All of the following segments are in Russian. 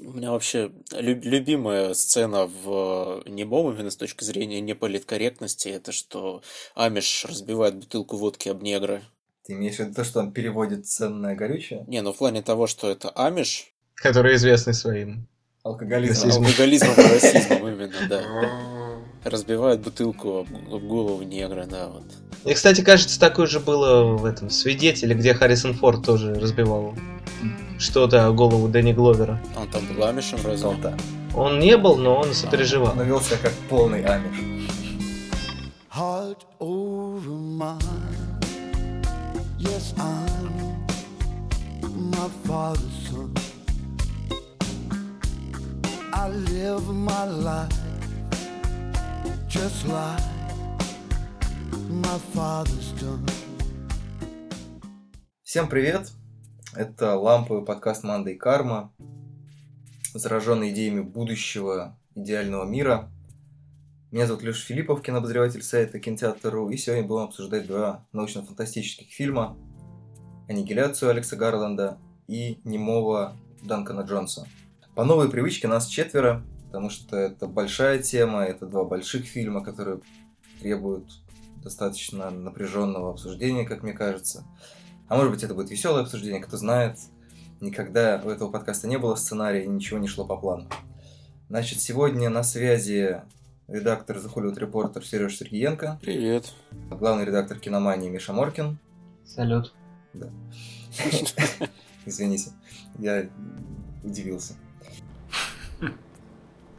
У меня вообще люб- любимая сцена в немом, именно с точки зрения неполиткорректности, это что Амиш разбивает бутылку водки об негра. Ты имеешь в виду то, что он переводит ценное горючее? Не, ну в плане того, что это Амиш, Который известный своим. Алкоголизм. Расизм. алкоголизмом и расизмом именно, да. Разбивает бутылку об голову негра, да, вот. И, кстати, кажется, такое же было в этом «Свидетеле», где Харрисон Форд тоже разбивал что-то о голову Дэнни Гловера. Он там был Амишем разве? Золота. Он не был, но он сопереживал. Он вел себя как полный амиш. heart over mine. Yes, I'm my father's son. I live my life just like. Всем привет! Это ламповый подкаст «Манда и карма», зараженный идеями будущего идеального мира. Меня зовут Леша Филиппов, кинообозреватель сайта Кинотеатр.ру, и сегодня будем обсуждать два научно-фантастических фильма «Аннигиляцию» Алекса Гарланда и «Немого» Данкана Джонса. По новой привычке нас четверо, потому что это большая тема, это два больших фильма, которые требуют достаточно напряженного обсуждения, как мне кажется. А может быть, это будет веселое обсуждение, кто знает. Никогда у этого подкаста не было сценария, и ничего не шло по плану. Значит, сегодня на связи редактор The Hollywood Reporter Сереж Сергеенко, Привет. главный редактор киномании Миша Моркин. Салют. Извините, я удивился.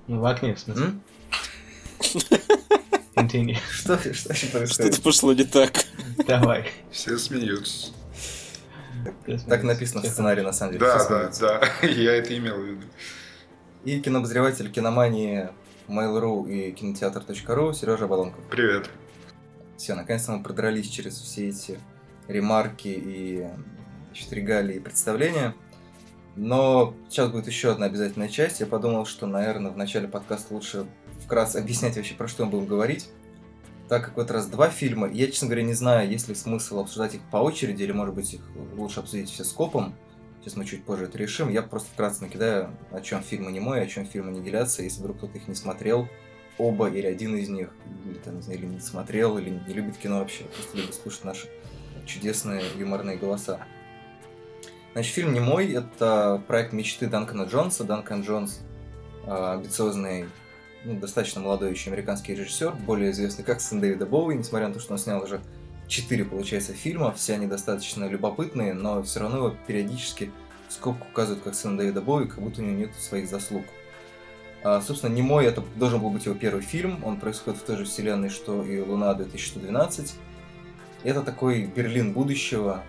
Ну, в окне, в смысле. Continue. Что, что происходит? Что-то пошло не так. Давай. Все смеются. Так написано в сценарии, на самом деле. Да, да, да. Я это имел в виду. И кинообозреватель киномании Mail.ru и кинотеатр.ру Сережа Балонков. Привет. Все, наконец-то мы продрались через все эти ремарки и значит, регалии и представления. Но сейчас будет еще одна обязательная часть. Я подумал, что, наверное, в начале подкаста лучше вкратце объяснять вообще, про что мы будем говорить. Так как в этот раз два фильма, я, честно говоря, не знаю, есть ли смысл обсуждать их по очереди, или, может быть, их лучше обсудить все скопом. Сейчас мы чуть позже это решим. Я просто вкратце накидаю, о чем фильм не мой, о чем фильм «Аннигиляция», если вдруг кто-то их не смотрел, оба или один из них, или, там, не или не смотрел, или не любит кино вообще, просто любит слушать наши чудесные юморные голоса. Значит, фильм не мой, это проект мечты Данкана Джонса. Данкан Джонс а, амбициозный, ну, достаточно молодой еще американский режиссер, более известный как сын Дэвида Боуи, несмотря на то, что он снял уже четыре, получается, фильма, все они достаточно любопытные, но все равно его периодически в скобку указывают как сын Дэвида Боуи, как будто у него нет своих заслуг. А, собственно, «Немой» это должен был быть его первый фильм, он происходит в той же вселенной, что и «Луна 2112». Это такой Берлин будущего,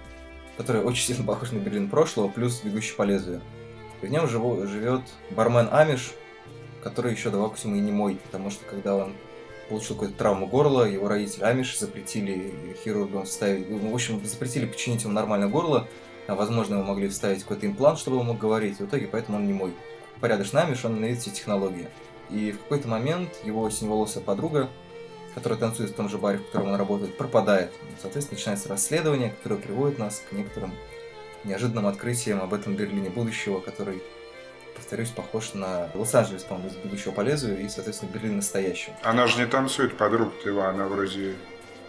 который очень сильно похож на Берлин прошлого, плюс «Бегущий по лезвию». В нем живет бармен Амиш, который еще всему и немой, потому что когда он получил какую-то травму горла, его родители Амиш запретили хирургам вставить, ну, в общем, запретили починить ему нормальное горло, а, возможно, ему могли вставить какой-то имплант, чтобы он мог говорить, в итоге поэтому он немой. Порядочный Амиш, он ненавидит все технологии. И в какой-то момент его синеволосая подруга, которая танцует в том же баре, в котором он работает, пропадает. Соответственно, начинается расследование, которое приводит нас к некоторым неожиданным открытиям об этом Берлине будущего, который, повторюсь, похож на Лос-Анджелес, по-моему, из будущего по лезвию, и, соответственно, Берлин настоящего. Она же не танцует подруг его, она вроде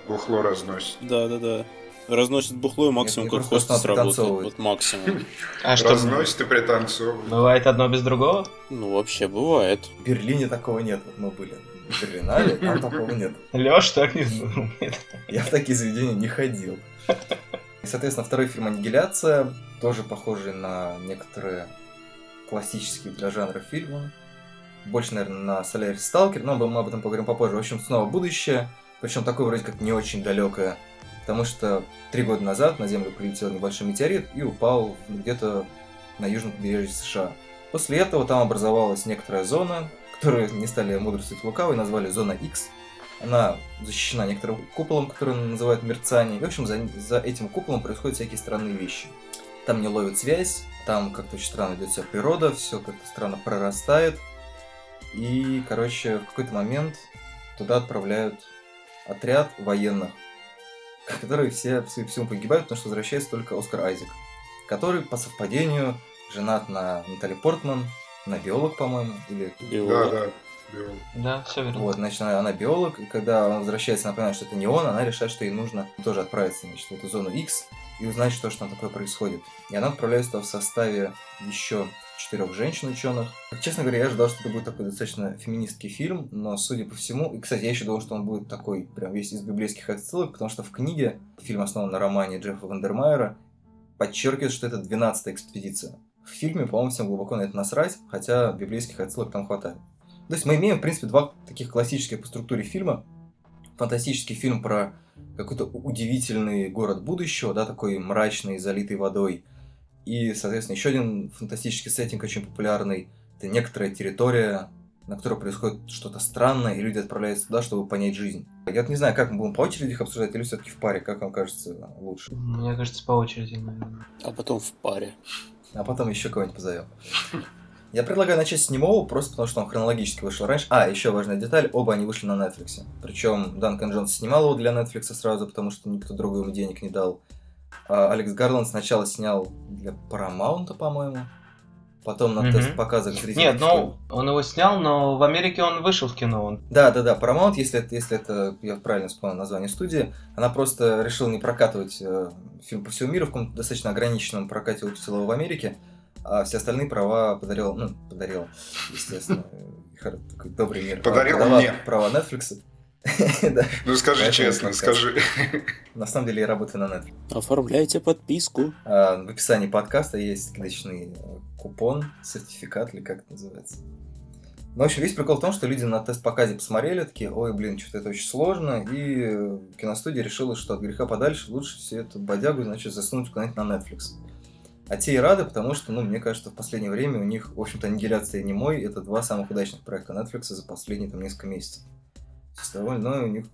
бухло разносит. Да, да, да. Разносит бухло и максимум Нет, как мне просто хостес надо работает. пританцовывать. Вот максимум. А что, Разносит и пританцовывает. бывает одно без другого? Ну, вообще, бывает. В Берлине такого нет, вот мы были в Берлинале, там такого нет. Леш так не думает. Я в такие заведения не ходил. И, соответственно, второй фильм «Аннигиляция», тоже похожий на некоторые классические для жанра фильмы. Больше, наверное, на «Солярис Сталкер», но мы об этом поговорим попозже. В общем, снова будущее, причем такое вроде как не очень далекое, потому что три года назад на Землю прилетел небольшой метеорит и упал где-то на южном побережье США. После этого там образовалась некоторая зона, которую не стали мудрствовать лукавой, назвали зона X. Она защищена некоторым куполом, который называют мерцание. В общем, за, за этим куполом происходят всякие странные вещи. Там не ловят связь, там как-то очень странно идет вся природа, все как-то странно прорастает. И, короче, в какой-то момент туда отправляют отряд военных, которые все все- всему погибают, потому что возвращается только Оскар Айзек, который по совпадению женат на Натали Портман, Она биолог, по-моему, или... Да, Биолог. да. биолог. Да, все верно. Вот, значит, она, она биолог, и когда он возвращается, она понимает, что это не он, она решает, что ей нужно тоже отправиться, значит, в эту зону X и узнать, что же там такое происходит. И она отправляется в составе еще четырех женщин-ученых. Честно говоря, я ожидал, что это будет такой достаточно феминистский фильм, но, судя по всему... И, кстати, я еще думал, что он будет такой, прям весь из библейских отсылок, потому что в книге, фильм основан на романе Джеффа Вандермайера, подчеркивает, что это 12-я экспедиция. В фильме, по-моему, всем глубоко на это насрать, хотя библейских отсылок там хватает. То есть мы имеем, в принципе, два таких классических по структуре фильма. Фантастический фильм про какой-то удивительный город будущего, да, такой мрачный, залитый водой. И, соответственно, еще один фантастический сеттинг очень популярный. Это некоторая территория, на которой происходит что-то странное, и люди отправляются туда, чтобы понять жизнь. Я вот не знаю, как мы будем по очереди их обсуждать, или все-таки в паре, как вам кажется лучше. Мне кажется, по очереди, наверное. А потом в паре. А потом еще кого-нибудь позовем. Я предлагаю начать с немого, просто потому что он хронологически вышел раньше. А, еще важная деталь, оба они вышли на Netflix. Причем Данкан Джонс снимал его для Netflix сразу, потому что никто другой ему денег не дал. А Алекс Гарланд сначала снял для Paramount, по-моему. Потом на Мгм. тест показах зрителей. Нет, ну, он его снял, но в Америке он вышел в кино. Он... Да, да, да, Paramount, если это, если это, я правильно вспомнил название студии, она просто решила не прокатывать э, фильм по всему миру в каком-то достаточно ограниченном прокате выпустила его в Америке, а все остальные права подарила, ну, подарила, естественно, такой добрый мир. Подарила Продала мне. Права Netflix. Да, Ну скажи Поэтому честно, скажи. на самом деле я работаю на Netflix. Оформляйте подписку. А, В описании подкаста есть скидочный э, купон, сертификат или как это называется. Ну, в общем, весь прикол в том, что люди на тест-показе посмотрели, такие, ой, блин, что-то это очень сложно, и э, киностудия решила, что от греха подальше лучше все эту бодягу, значит, засунуть куда-нибудь на Netflix. А те и рады, потому что, ну, мне кажется, в последнее время у них, в общем-то, «Аннигиляция» и «Немой» — это два самых удачных проекта Netflix за последние там несколько месяцев. Все остальное у них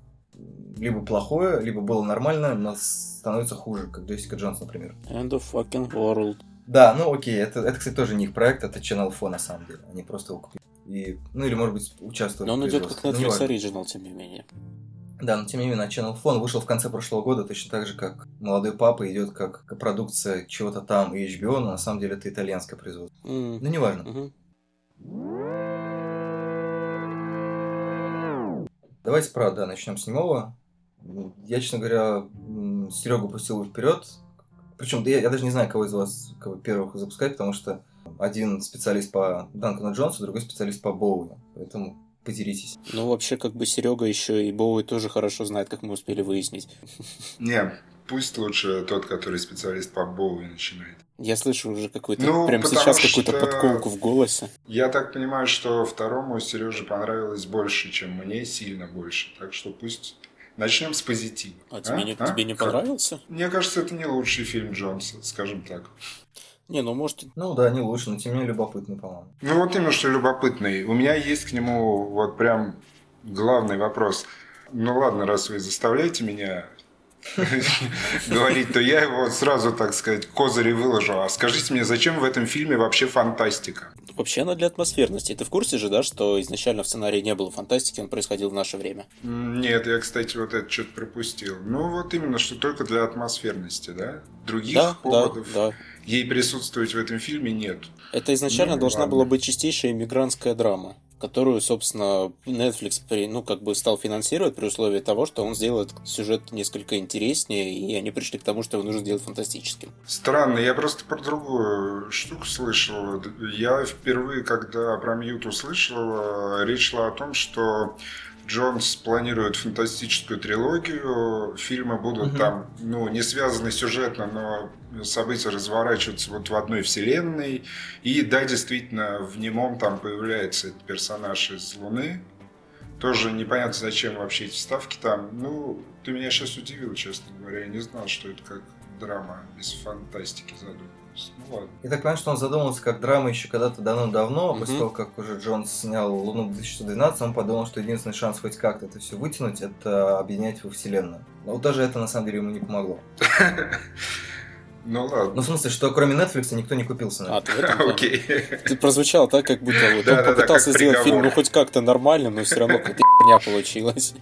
либо плохое, либо было нормально, но становится хуже, как Джессика Джонс, например. End of fucking world. Да, ну окей, это, это, кстати, тоже не их проект, это Channel 4 на самом деле. Они просто его купили. И, ну или, может быть, участвуют Но он идет как. Ну, Netflix неважно. Original, тем не менее. Да, но тем не менее, Channel 4 вышел в конце прошлого года, точно так же, как «Молодой папа» идет как продукция чего-то там и HBO, но на самом деле это итальянское производство. М, Ну, неважно. мгм. Давайте, правда, начнем с немого. Я, честно говоря, Серегу пустил вперед. Причем я, я даже не знаю, кого из вас кого первых запускать, потому что один специалист по Данкану Джонсу, другой специалист по Боуи. Поэтому поделитесь. Ну, вообще, как бы Серега еще и Боуи тоже хорошо знает, как мы успели выяснить. Не, пусть лучше тот, который специалист по Боуи начинает. Я слышу уже какой-то, Ну, прям сейчас какую-то подколку в голосе. Я так понимаю, что второму Сереже понравилось больше, чем мне, сильно больше. Так что пусть начнем с позитива. А тебе, не, А? тебе не Как? понравился? Мне кажется, это не лучший фильм Джонса, скажем так. Не, ну может, Ну да, не лучше, но тем не менее любопытный, по-моему. Ну вот именно что любопытный. У меня есть к нему вот прям главный вопрос. Ну ладно, раз вы заставляете меня говорить, то я его сразу, так сказать, козыри выложу. А скажите мне, зачем в этом фильме вообще фантастика? вообще она для атмосферности. Ты в курсе же, да, что изначально в сценарии не было фантастики, он происходил в наше время? Нет, я, кстати, вот это что-то пропустил. Ну вот именно, что только для атмосферности, да? Других Да, да, поводов да. ей присутствовать в этом фильме нет. Это изначально Ну, должна ладно. была быть чистейшая иммигрантская драма, которую, собственно, Netflix ну, как бы стал финансировать при условии того, что он сделает сюжет несколько интереснее, и они пришли к тому, что его нужно сделать фантастическим. Странно, я просто про другую штуку слышал. Я впервые, когда про Мьют услышал, э, речь шла о том, что Джонс планирует фантастическую трилогию. Фильмы будут Мгм. там, ну, не связаны сюжетно, но события разворачиваются вот в одной вселенной. И да, действительно, в немом там появляется этот персонаж из Луны. Тоже непонятно, зачем вообще эти вставки там. Ну, ты меня сейчас удивил, честно говоря. Я не знал, что это как драма без фантастики задумалась. Ну. Я так понимаю, что он задумался как драма еще когда-то давно-давно, Мгм. после того, как уже Джонс снял «Луну» в 2012, он подумал, что единственный шанс хоть как-то это все вытянуть, это объединять его вселенную. Но вот даже это, на самом деле, ему не помогло. Ну Ну, ладно. в смысле, что кроме Netflix никто не купился на А, это. плане? Окей. Ты прозвучал так, как будто вот он попытался сделать фильм, ну, хоть как-то нормальным, но все равно какая-то херня получилась.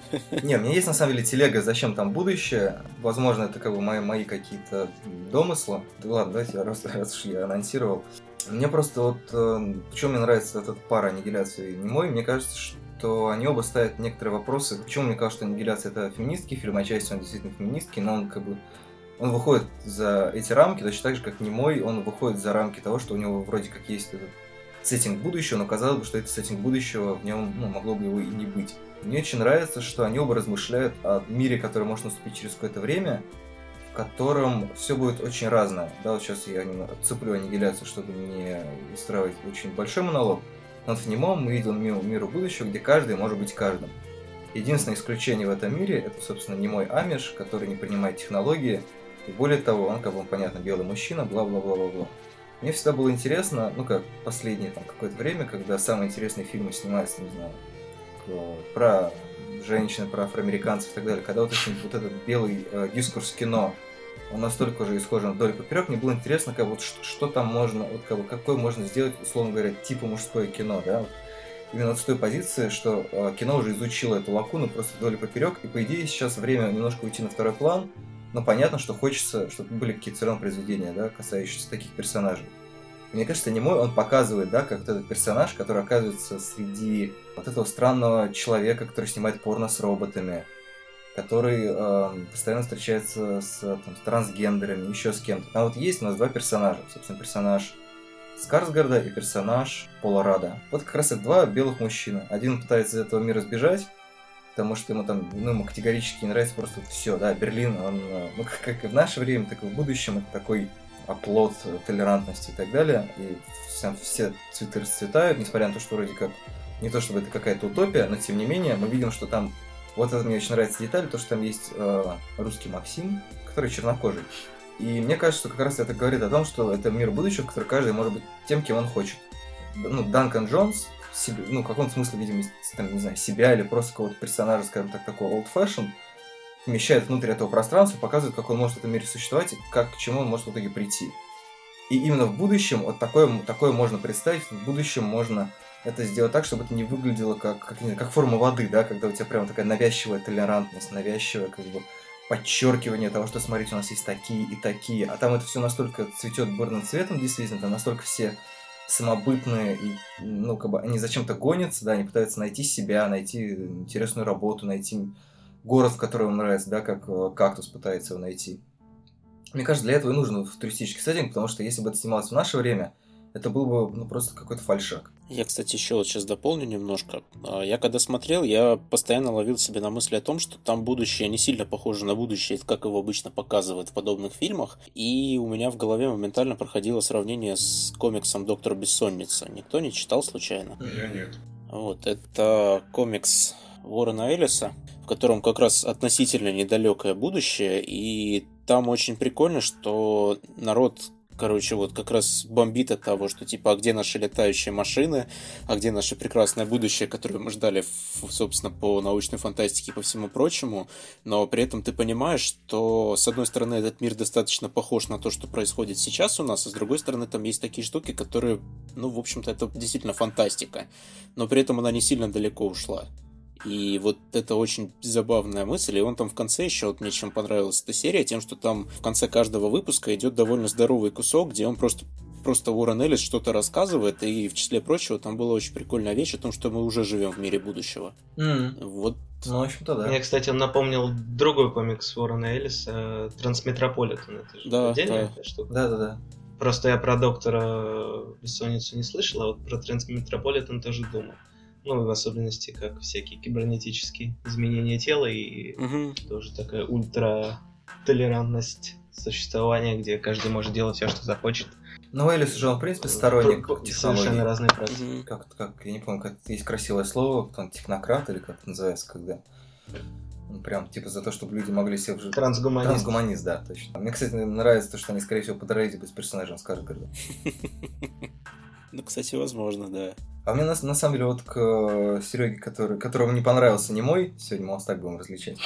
Не, у меня есть на самом деле телега «Зачем там будущее?». Возможно, это как бы мои, мои какие-то домыслы. Да ладно, давайте, раз, раз уж я анонсировал. Мне просто вот, э, почему мне нравится этот пара аннигиляции и немой, мне кажется, что они оба ставят некоторые вопросы. Почему мне кажется, что аннигиляция это феминистский фильм, отчасти он действительно феминистский, но он как бы он выходит за эти рамки, точно так же, как немой, он выходит за рамки того, что у него вроде как есть этот сеттинг будущего, но казалось бы, что это сеттинг будущего, в нем ну, могло бы его и не быть. Мне очень нравится, что они оба размышляют о мире, который может наступить через какое-то время, в котором все будет очень разное. Да, вот сейчас я цеплю аннигиляцию, чтобы не устраивать очень большой монолог. Но в немом мы видим мир, миру будущего, где каждый может быть каждым. Единственное исключение в этом мире это, собственно, не мой Амиш, который не принимает технологии. И более того, он, как бы, понятно, белый мужчина, бла-бла-бла-бла-бла. Мне всегда было интересно, ну как, последнее там какое-то время, когда самые интересные фильмы снимаются, не знаю, про женщин, про афроамериканцев и так далее, когда вот, очень, вот этот белый э, дискурс кино, он настолько уже исхожен вдоль поперек, мне было интересно, как вот что, что там можно, вот как бы какое можно сделать, условно говоря, типа мужское кино, да, именно с той позиции, что э, кино уже изучило эту лакуну просто вдоль поперек, и по идее сейчас время немножко уйти на второй план, но понятно, что хочется, чтобы были какие-то все равно произведения, да, касающиеся таких персонажей. Мне кажется, немой он показывает, да, как вот этот персонаж, который оказывается среди вот этого странного человека, который снимает порно с роботами, который э, постоянно встречается с, там, с трансгендерами, еще с кем-то. А вот есть у нас два персонажа. Собственно, персонаж Скарсгарда и персонаж Пола Рада. Вот как раз это два белых мужчины. Один пытается из этого мира сбежать, потому что ему там, ну, ему категорически не нравится просто все, да, Берлин, он, э, ну, как, и в наше время, так и в будущем, это такой оплот толерантности и так далее, и все, все цветы расцветают, несмотря на то, что вроде как не то чтобы это какая-то утопия, но тем не менее мы видим, что там вот это мне очень нравится деталь, то, что там есть э, русский Максим, который чернокожий. И мне кажется, что как раз это говорит о том, что это мир будущего, который каждый может быть тем, кем он хочет. Ну, Данкан Джонс, себе, ну, в каком-то смысле, видимо, там, не знаю, себя или просто какого-то персонажа, скажем так, такого old fashion, помещает внутрь этого пространства, показывает, как он может в этом мире существовать и как, к чему он может в итоге прийти. И именно в будущем вот такое, такое можно представить, в будущем можно это сделать так, чтобы это не выглядело как, как, не знаю, как форма воды, да, когда у тебя прям такая навязчивая толерантность, навязчивая как бы подчеркивание того, что смотрите, у нас есть такие и такие, а там это все настолько цветет бурным цветом, действительно, там настолько все самобытные, и, ну, как бы они зачем-то гонятся, да, они пытаются найти себя, найти интересную работу, найти город, в который им нравится, да, как э, кактус пытается его найти. Мне кажется, для этого и нужен туристический сеттинг, потому что если бы это снималось в наше время, это был бы ну, просто какой-то фальшак. Я, кстати, еще вот сейчас дополню немножко. А, я когда смотрел, я постоянно ловил себе на мысли о том, что там будущее не сильно похоже на будущее, как его обычно показывают в подобных фильмах. И у меня в голове моментально проходило сравнение с комиксом «Доктор Бессонница». Никто не читал случайно? Я нет. Вот, это комикс Уоррена Эллиса, в котором как раз относительно недалекое будущее, и там очень прикольно, что народ короче, вот как раз бомбит от того, что типа, а где наши летающие машины, а где наше прекрасное будущее, которое мы ждали, собственно, по научной фантастике и по всему прочему, но при этом ты понимаешь, что, с одной стороны, этот мир достаточно похож на то, что происходит сейчас у нас, а с другой стороны, там есть такие штуки, которые, ну, в общем-то, это действительно фантастика, но при этом она не сильно далеко ушла. И вот это очень забавная мысль. И он там в конце еще, вот мне чем понравилась эта серия, тем, что там в конце каждого выпуска идет довольно здоровый кусок, где он просто просто Уоррен Эллис что-то рассказывает, и в числе прочего там была очень прикольная вещь о том, что мы уже живем в мире будущего. Mm. Вот. Ну, в общем-то, да. Мне, кстати, он напомнил другой комикс Уоррена Эллиса «Трансметрополитен». Это же да, отдельная да. штука. Да-да-да. Просто я про доктора Бессонницу не слышал, а вот про Трансметрополитен тоже думал. Ну, в особенности, как всякие кибернетические изменения тела и угу. тоже такая ультра толерантность существования, где каждый может делать все, что захочет. Ну, Элис уже, он, в принципе, сторонник технологий. Совершенно разные практики. Угу. Как, как, я не помню, как есть красивое слово, там, технократ или как это называется, когда прям типа за то, чтобы люди могли себе... вжить- Трансгуманист. Трансгуманист, да, точно. Мне, кстати, нравится то, что они, скорее всего, подрались бы с персонажем Скарсгарда. Ну, кстати, возможно, да. А мне на, на самом деле вот к Сереге, который, которому не понравился не мой, сегодня мы вас так будем различать.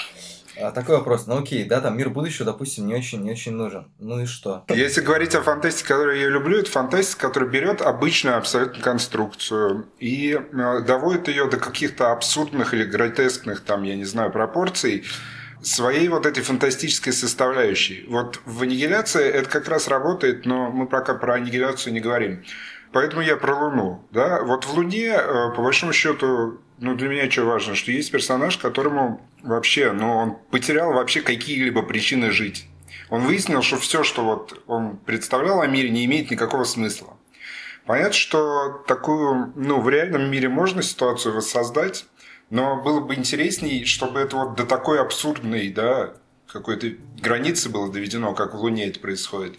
А, такой вопрос, ну окей, да, там мир будущего, допустим, не очень, не очень нужен. Ну и что? Если говорить о фантастике, которую я люблю, это фантастика, которая берет обычную абсолютно конструкцию и э, доводит ее до каких-то абсурдных или гротескных, там, я не знаю, пропорций, своей вот этой фантастической составляющей. Вот в аннигиляции это как раз работает, но мы пока про аннигиляцию не говорим. Поэтому я про Луну. Да? Вот в Луне, э, по большому счету, ну, для меня что важно, что есть персонаж, которому вообще, ну, он потерял вообще какие-либо причины жить. Он выяснил, что все, что вот он представлял о мире, не имеет никакого смысла. Понятно, что такую, ну, в реальном мире можно ситуацию воссоздать, но было бы интересней, чтобы это вот до такой абсурдной, да, какой-то границы было доведено, как в Луне это происходит.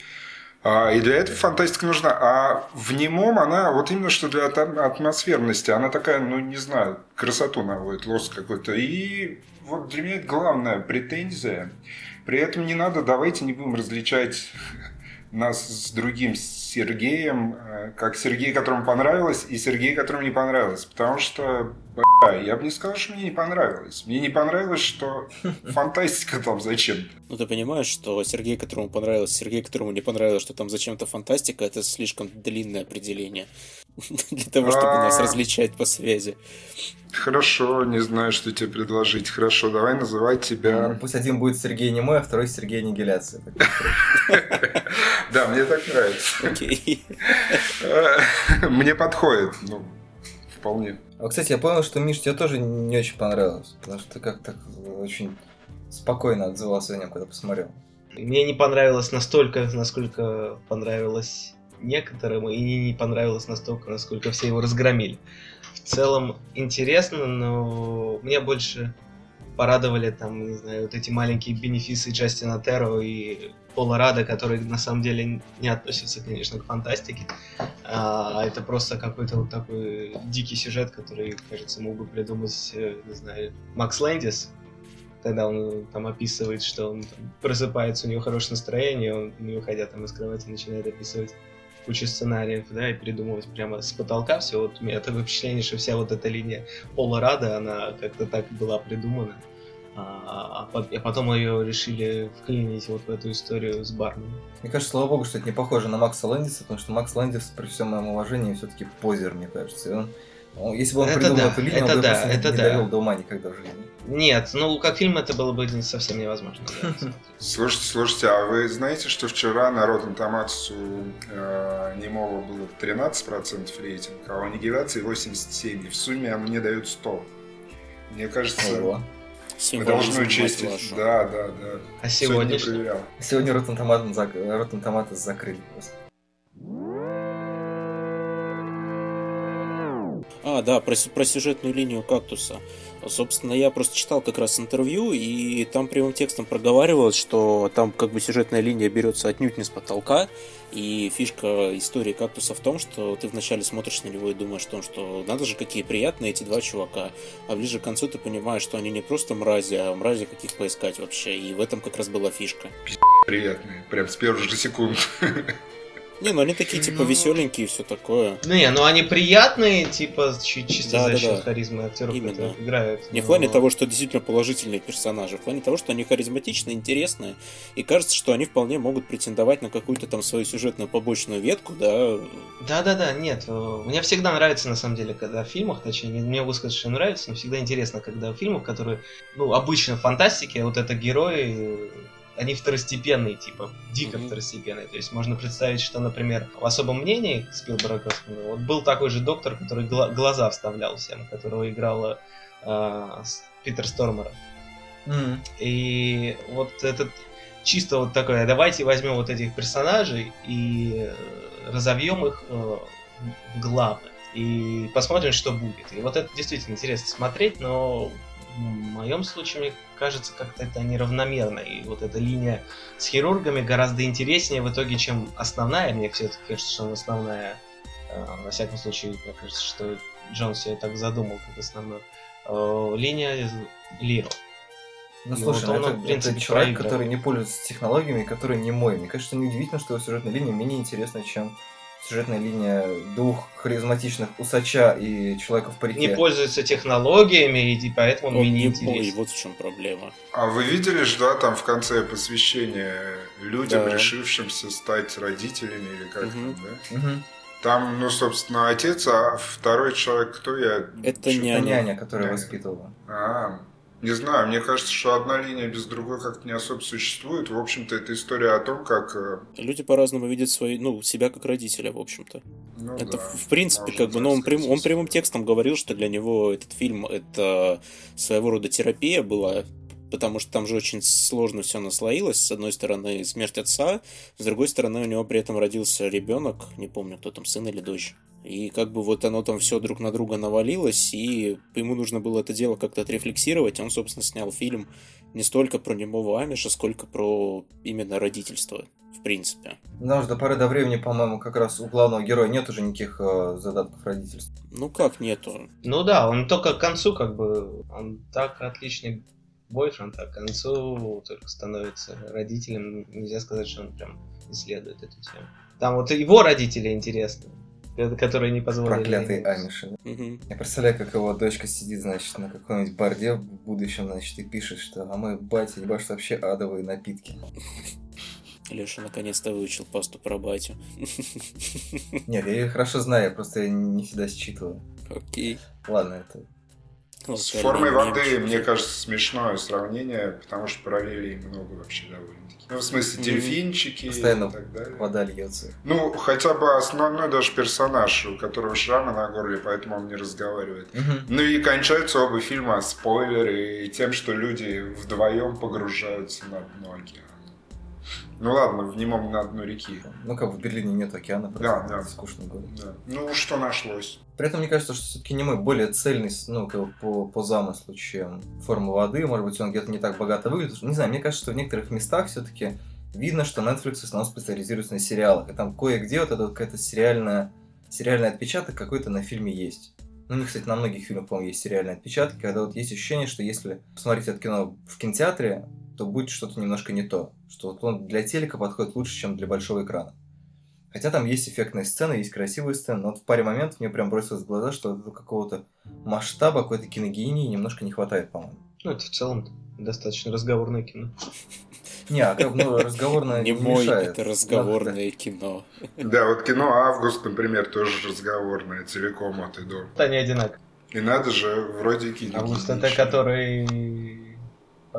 А, и для этого фантастика нужна. А в немом она, вот именно что для атмосферности, она такая, ну не знаю, красоту наводит, лоск какой-то. И вот для меня это главная претензия. При этом не надо, давайте не будем различать нас с другим Сергеем, э, как Сергей, которому понравилось, и Сергей, которому не понравилось. Потому что, бля, я бы не сказал, что мне не понравилось. Мне не понравилось, что фантастика там зачем-то. Ну, ты понимаешь, что Сергей, которому понравилось, Сергей, которому не понравилось, что там зачем-то фантастика, это слишком длинное определение для того, чтобы нас а. различать по связи. Хорошо, не знаю, что тебе предложить. Хорошо, давай называть тебя... Ну, пусть один будет Сергей Немой, а второй Сергей Аннигиляция. Да, мне так нравится. Окей. Мне подходит, ну, вполне. А, кстати, я понял, что, Миш, тебе тоже не очень понравилось, потому что ты как-то очень спокойно отзывался о нем, когда посмотрел. Мне не понравилось настолько, насколько понравилось некоторым, и не понравилось настолько, насколько все его разгромили. В целом интересно, но мне больше порадовали там, не знаю, вот эти маленькие бенефисы Джастина Терро и Пола Рада, которые на самом деле не относятся, конечно, к фантастике. А это просто какой-то вот такой дикий сюжет, который, кажется, мог бы придумать, э, не знаю, Макс Лэндис, когда он там описывает, что он там, просыпается, у него хорошее настроение, он, не выходя там из кровати, начинает описывать кучу сценариев, да, и придумывать прямо с потолка все. Вот у меня такое впечатление, что вся вот эта линия Пола Рада, она как-то так была придумана. А, а, потом ее решили вклинить вот в эту историю с Барном. Мне кажется, слава богу, что это не похоже на Макса Лэндиса, потому что Макс Лэндис, при всем моем уважении, все-таки позер, мне кажется. И он если бы он это придумал да, эту линию, это он бы да, это не да. довел до ума никогда в жизни. Нет, ну как фильм это было бы совсем невозможно. Слушайте, слушайте, а вы знаете, что вчера на Rotten Tomatoes у э, Немова было 13% рейтинг, а у Аннигиляции 87%, и в сумме мне дают 100. Мне кажется, Ого. мы должны учесть Да, да, да. А сегодня, сегодня проверял. Сегодня Rotten Tomatoes, Rotten Tomatoes закрыли просто. А, да, про, про сюжетную линию кактуса. Собственно, я просто читал как раз интервью, и там прямым текстом проговаривалось, что там как бы сюжетная линия берется отнюдь не с потолка, и фишка истории кактуса в том, что ты вначале смотришь на него и думаешь о том, что надо же, какие приятные эти два чувака, а ближе к концу ты понимаешь, что они не просто мрази, а мрази каких поискать вообще, и в этом как раз была фишка. Приятные, прям с первых же секунд. Не, ну они такие, типа, ну... веселенькие и все такое. Не, ну они приятные, типа, чисто да, за счет да, да. харизмы актеров, Именно. которые играют. Не но... в плане того, что действительно положительные персонажи, в плане того, что они харизматичные, интересные, и кажется, что они вполне могут претендовать на какую-то там свою сюжетную побочную ветку, да. Да-да-да, нет. Э, мне всегда нравится, на самом деле, когда в фильмах, точнее, мне высказать, что нравится, но всегда интересно, когда в фильмах, которые, ну, обычно в фантастике, вот это герои они второстепенные, типа, дико mm-hmm. второстепенные. То есть можно представить, что, например, в особом мнении Спилберга вот был такой же доктор, который гла- глаза вставлял всем, которого играла э, Питер Стормера. Mm-hmm. И вот этот чисто вот такое, давайте возьмем вот этих персонажей и разовьем их э, в главных и посмотрим, что будет. И вот это действительно интересно смотреть, но в моем случае, мне кажется, как-то это неравномерно. И вот эта линия с хирургами гораздо интереснее в итоге, чем основная. Мне все-таки кажется, что она основная. Э, во всяком случае, мне кажется, что Джон все так задумал, как основную. Э, линия Лиро. Ну, и слушай, вот он, это, в принципе, это человек, проиграл. который не пользуется технологиями, который не мой. Мне кажется, неудивительно, что его сюжетная линия менее интересна, чем сюжетная линия двух харизматичных усача и человека в парике. Не пользуется технологиями, и поэтому он, он менее интересен. Вот в чем проблема. А вы видели же, да, там в конце посвящения людям, да. решившимся стать родителями или как угу. там, да? Угу. Там, ну, собственно, отец, а второй человек кто я? Это няня. няня, которая няня. воспитывала. А, Не знаю, мне кажется, что одна линия без другой как-то не особо существует. В общем-то, это история о том, как... э, Люди по-разному видят свои, ну, себя как родителя, в общем-то. Ну, это, да, в принципе, как бы, ну, он, прям, он прямым текстом говорил, что для него этот фильм это своего рода терапия была, потому что там же очень сложно все наслоилось. С одной стороны, смерть отца, с другой стороны, у него при этом родился ребенок, не помню, кто там, сын или дочь. И как бы вот оно там все друг на друга навалилось, и ему нужно было это дело как-то отрефлексировать. Он, собственно, снял фильм не столько про немого Амиша, сколько про именно родительство, в принципе. Потому что до поры до времени, по-моему, как раз у главного героя нет уже никаких э, задатков родительства. Ну как нету? Ну да, он только к концу как бы, он так отличный бойфренд, а к концу только становится родителем. Нельзя сказать, что он прям исследует эту тему. Там вот его родители интересны, которые не позволили. Проклятые амиши. Мгм. Я представляю, как его дочка сидит, значит, на каком-нибудь борде в будущем, значит, и пишет, что а мой батя ебашит вообще адовые напитки. Леша наконец-то выучил пасту про батю. Нет, я ее хорошо знаю, я просто не всегда считываю. Окей. Ладно, это... С формой воды, мне кажется, смешное сравнение, потому что параллелей много вообще довольно-таки. Ну, в смысле, дельфинчики Постоянно и так далее. вода льется. Ну, хотя бы основной даже персонаж, у которого шрамы на горле, поэтому он не разговаривает. Ну и кончаются оба фильма спойлеры и тем, что люди вдвоем погружаются на дно океана. Ну ладно, в немом на дно реки. Ну, как в Берлине нет океана, Да, да. скучный город. Да. Ну, что нашлось? При этом мне кажется, что все-таки не мы более цельный, ну, по, по замыслу, чем форма воды. Может быть, он где-то не так богато выглядит. Не знаю, мне кажется, что в некоторых местах все-таки видно, что Netflix в основном специализируется на сериалах. И там кое-где вот это какая-то сериальная, сериальный отпечаток какой-то на фильме есть. Ну, у них, кстати, на многих фильмах, по-моему, есть сериальные отпечатки, когда вот есть ощущение, что если посмотреть это кино в кинотеатре, то будет что-то немножко не то. Что вот он для телека подходит лучше, чем для большого экрана. Хотя там есть эффектные сцены, есть красивые сцены, но вот в паре моментов мне прям бросилось в глаза, что какого-то масштаба, какой-то киногении немножко не хватает, по-моему. Ну, это в целом достаточно разговорное кино. Не, а как, ну, разговорно Не не мой, мешает. это разговорное кино. Да, вот кино «Август», например, тоже разговорное, целиком от и до. Вот они одинаковые. И надо же, вроде кино. Август это который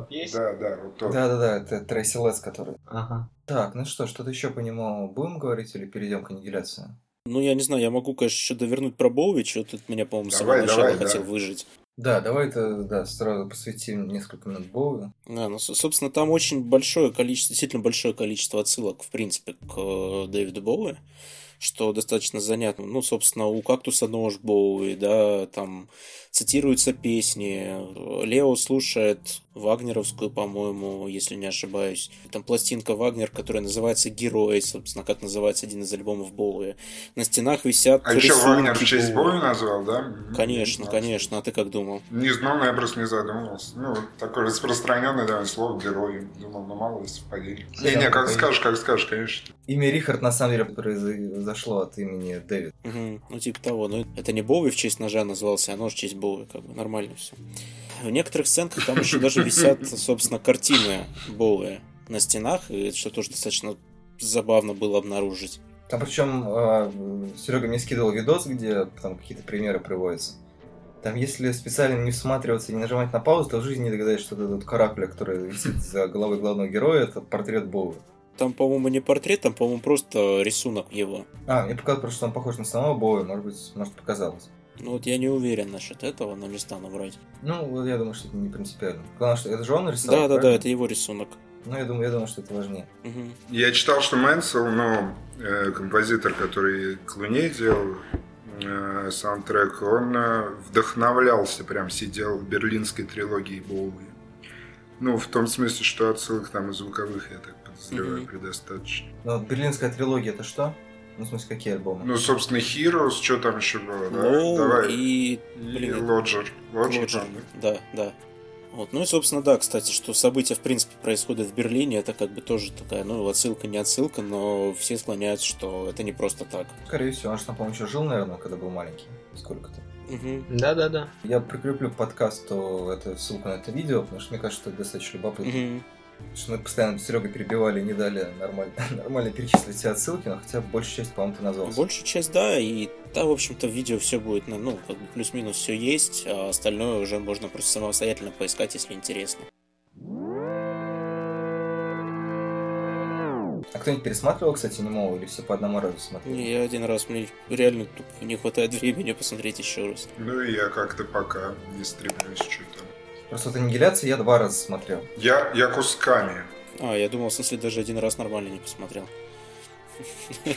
по пьесе? Да, да, вот Да, тот. да, да, это Трейси Летс, который. Ага. Так, ну что, что-то еще по нему будем говорить или перейдем к аннигиляции? Ну, я не знаю, я могу, конечно, еще довернуть про Боуич, вот тут меня, по-моему, с самого Давай, начала давай, хотел да. выжить. Да, давай-то, да, сразу посвятим несколько минут Боуи. Да, ну, со- собственно, там очень большое количество, действительно большое количество отсылок, в принципе, к э, Дэвиду Боуи, что достаточно занятно. Ну, собственно, у «Кактуса нож» Боуи, да, там цитируются песни. Лео слушает вагнеровскую, по-моему, если не ошибаюсь. Там пластинка Вагнер, которая называется «Герой», собственно, как называется один из альбомов Боуи. На стенах висят А еще Вагнер в честь Боуи. боя назвал, да? Конечно, конечно. А ты как думал? Не знал, но я просто не задумывался. Ну, такое распространенное, да, слово герой. Думал, ну мало ли совпадений. Сериал Не-не, как скажешь, как скажешь, конечно. Имя Рихард, на самом деле, произошло от имени Дэвид. Мгм, Ну, типа того. Но это не Боуи в честь ножа назывался, а нож в честь Боуи. Как бы нормально все. В некоторых сценках там еще даже висят, собственно, картины Боуи на стенах, и что тоже достаточно забавно было обнаружить. Там причем Серега мне скидывал видос, где там какие-то примеры приводятся. Там, если специально не всматриваться и не нажимать на паузу, то в жизни не догадаешься, что этот каракуля, который висит за головой главного героя, это портрет Боуи. Там, по-моему, не портрет, там, по-моему, просто рисунок его. А, мне показалось, просто, что он похож на самого Боуи, может быть, может показалось. Ну вот я не уверен насчет этого, но не стану врать. Ну, вот я думаю, что это не принципиально. Главное, что это же он рисовал, Да, да, да, правильно? это его рисунок. Ну, я думаю, я думаю, что это важнее. Мгм. Я читал, что Мэнсел, ну, э, композитор, который к Луне делал э, саундтрек, он э, вдохновлялся, прям сидел в берлинской трилогии Боуи. Ну, в том смысле, что отсылок там и звуковых, я так подозреваю, Мгм. предостаточно. Но вот берлинская трилогия это что? Ну, в смысле, какие альбомы? Ну, собственно, Heroes, что там еще было, да? Лоу Давай. и... И блин, Лоджер. Лоджер, Лоджер. там, Да, да. Вот. Ну и, собственно, да, кстати, что события, в принципе, происходят в Берлине, это как бы тоже такая, ну, отсылка, не отсылка, но все склоняются, что это не просто так. Скорее всего, он же там, по-моему, еще жил, наверное, когда был маленький. Сколько-то. Да-да-да. Я прикреплю к подкасту эту ссылку на это видео, потому что мне кажется, что это достаточно любопытно. Мгм. Что мы постоянно с Серегой перебивали и не дали нормально, нормально перечислить все отсылки, но хотя бы большую часть, по-моему, ты назвал. Большую часть, да, и да, в общем-то, в видео все будет, ну, ну, как бы плюс-минус все есть, а остальное уже можно просто самостоятельно поискать, если интересно. А кто-нибудь пересматривал, кстати, немого или все по одному разу смотрел? Не, я один раз, мне реально тупо не хватает времени посмотреть еще раз. Ну и я как-то пока не стремлюсь что-то. Просто вот аннигиляцию я два раза смотрел. Я, я кусками. А, я думал, в смысле, даже один раз нормально не посмотрел.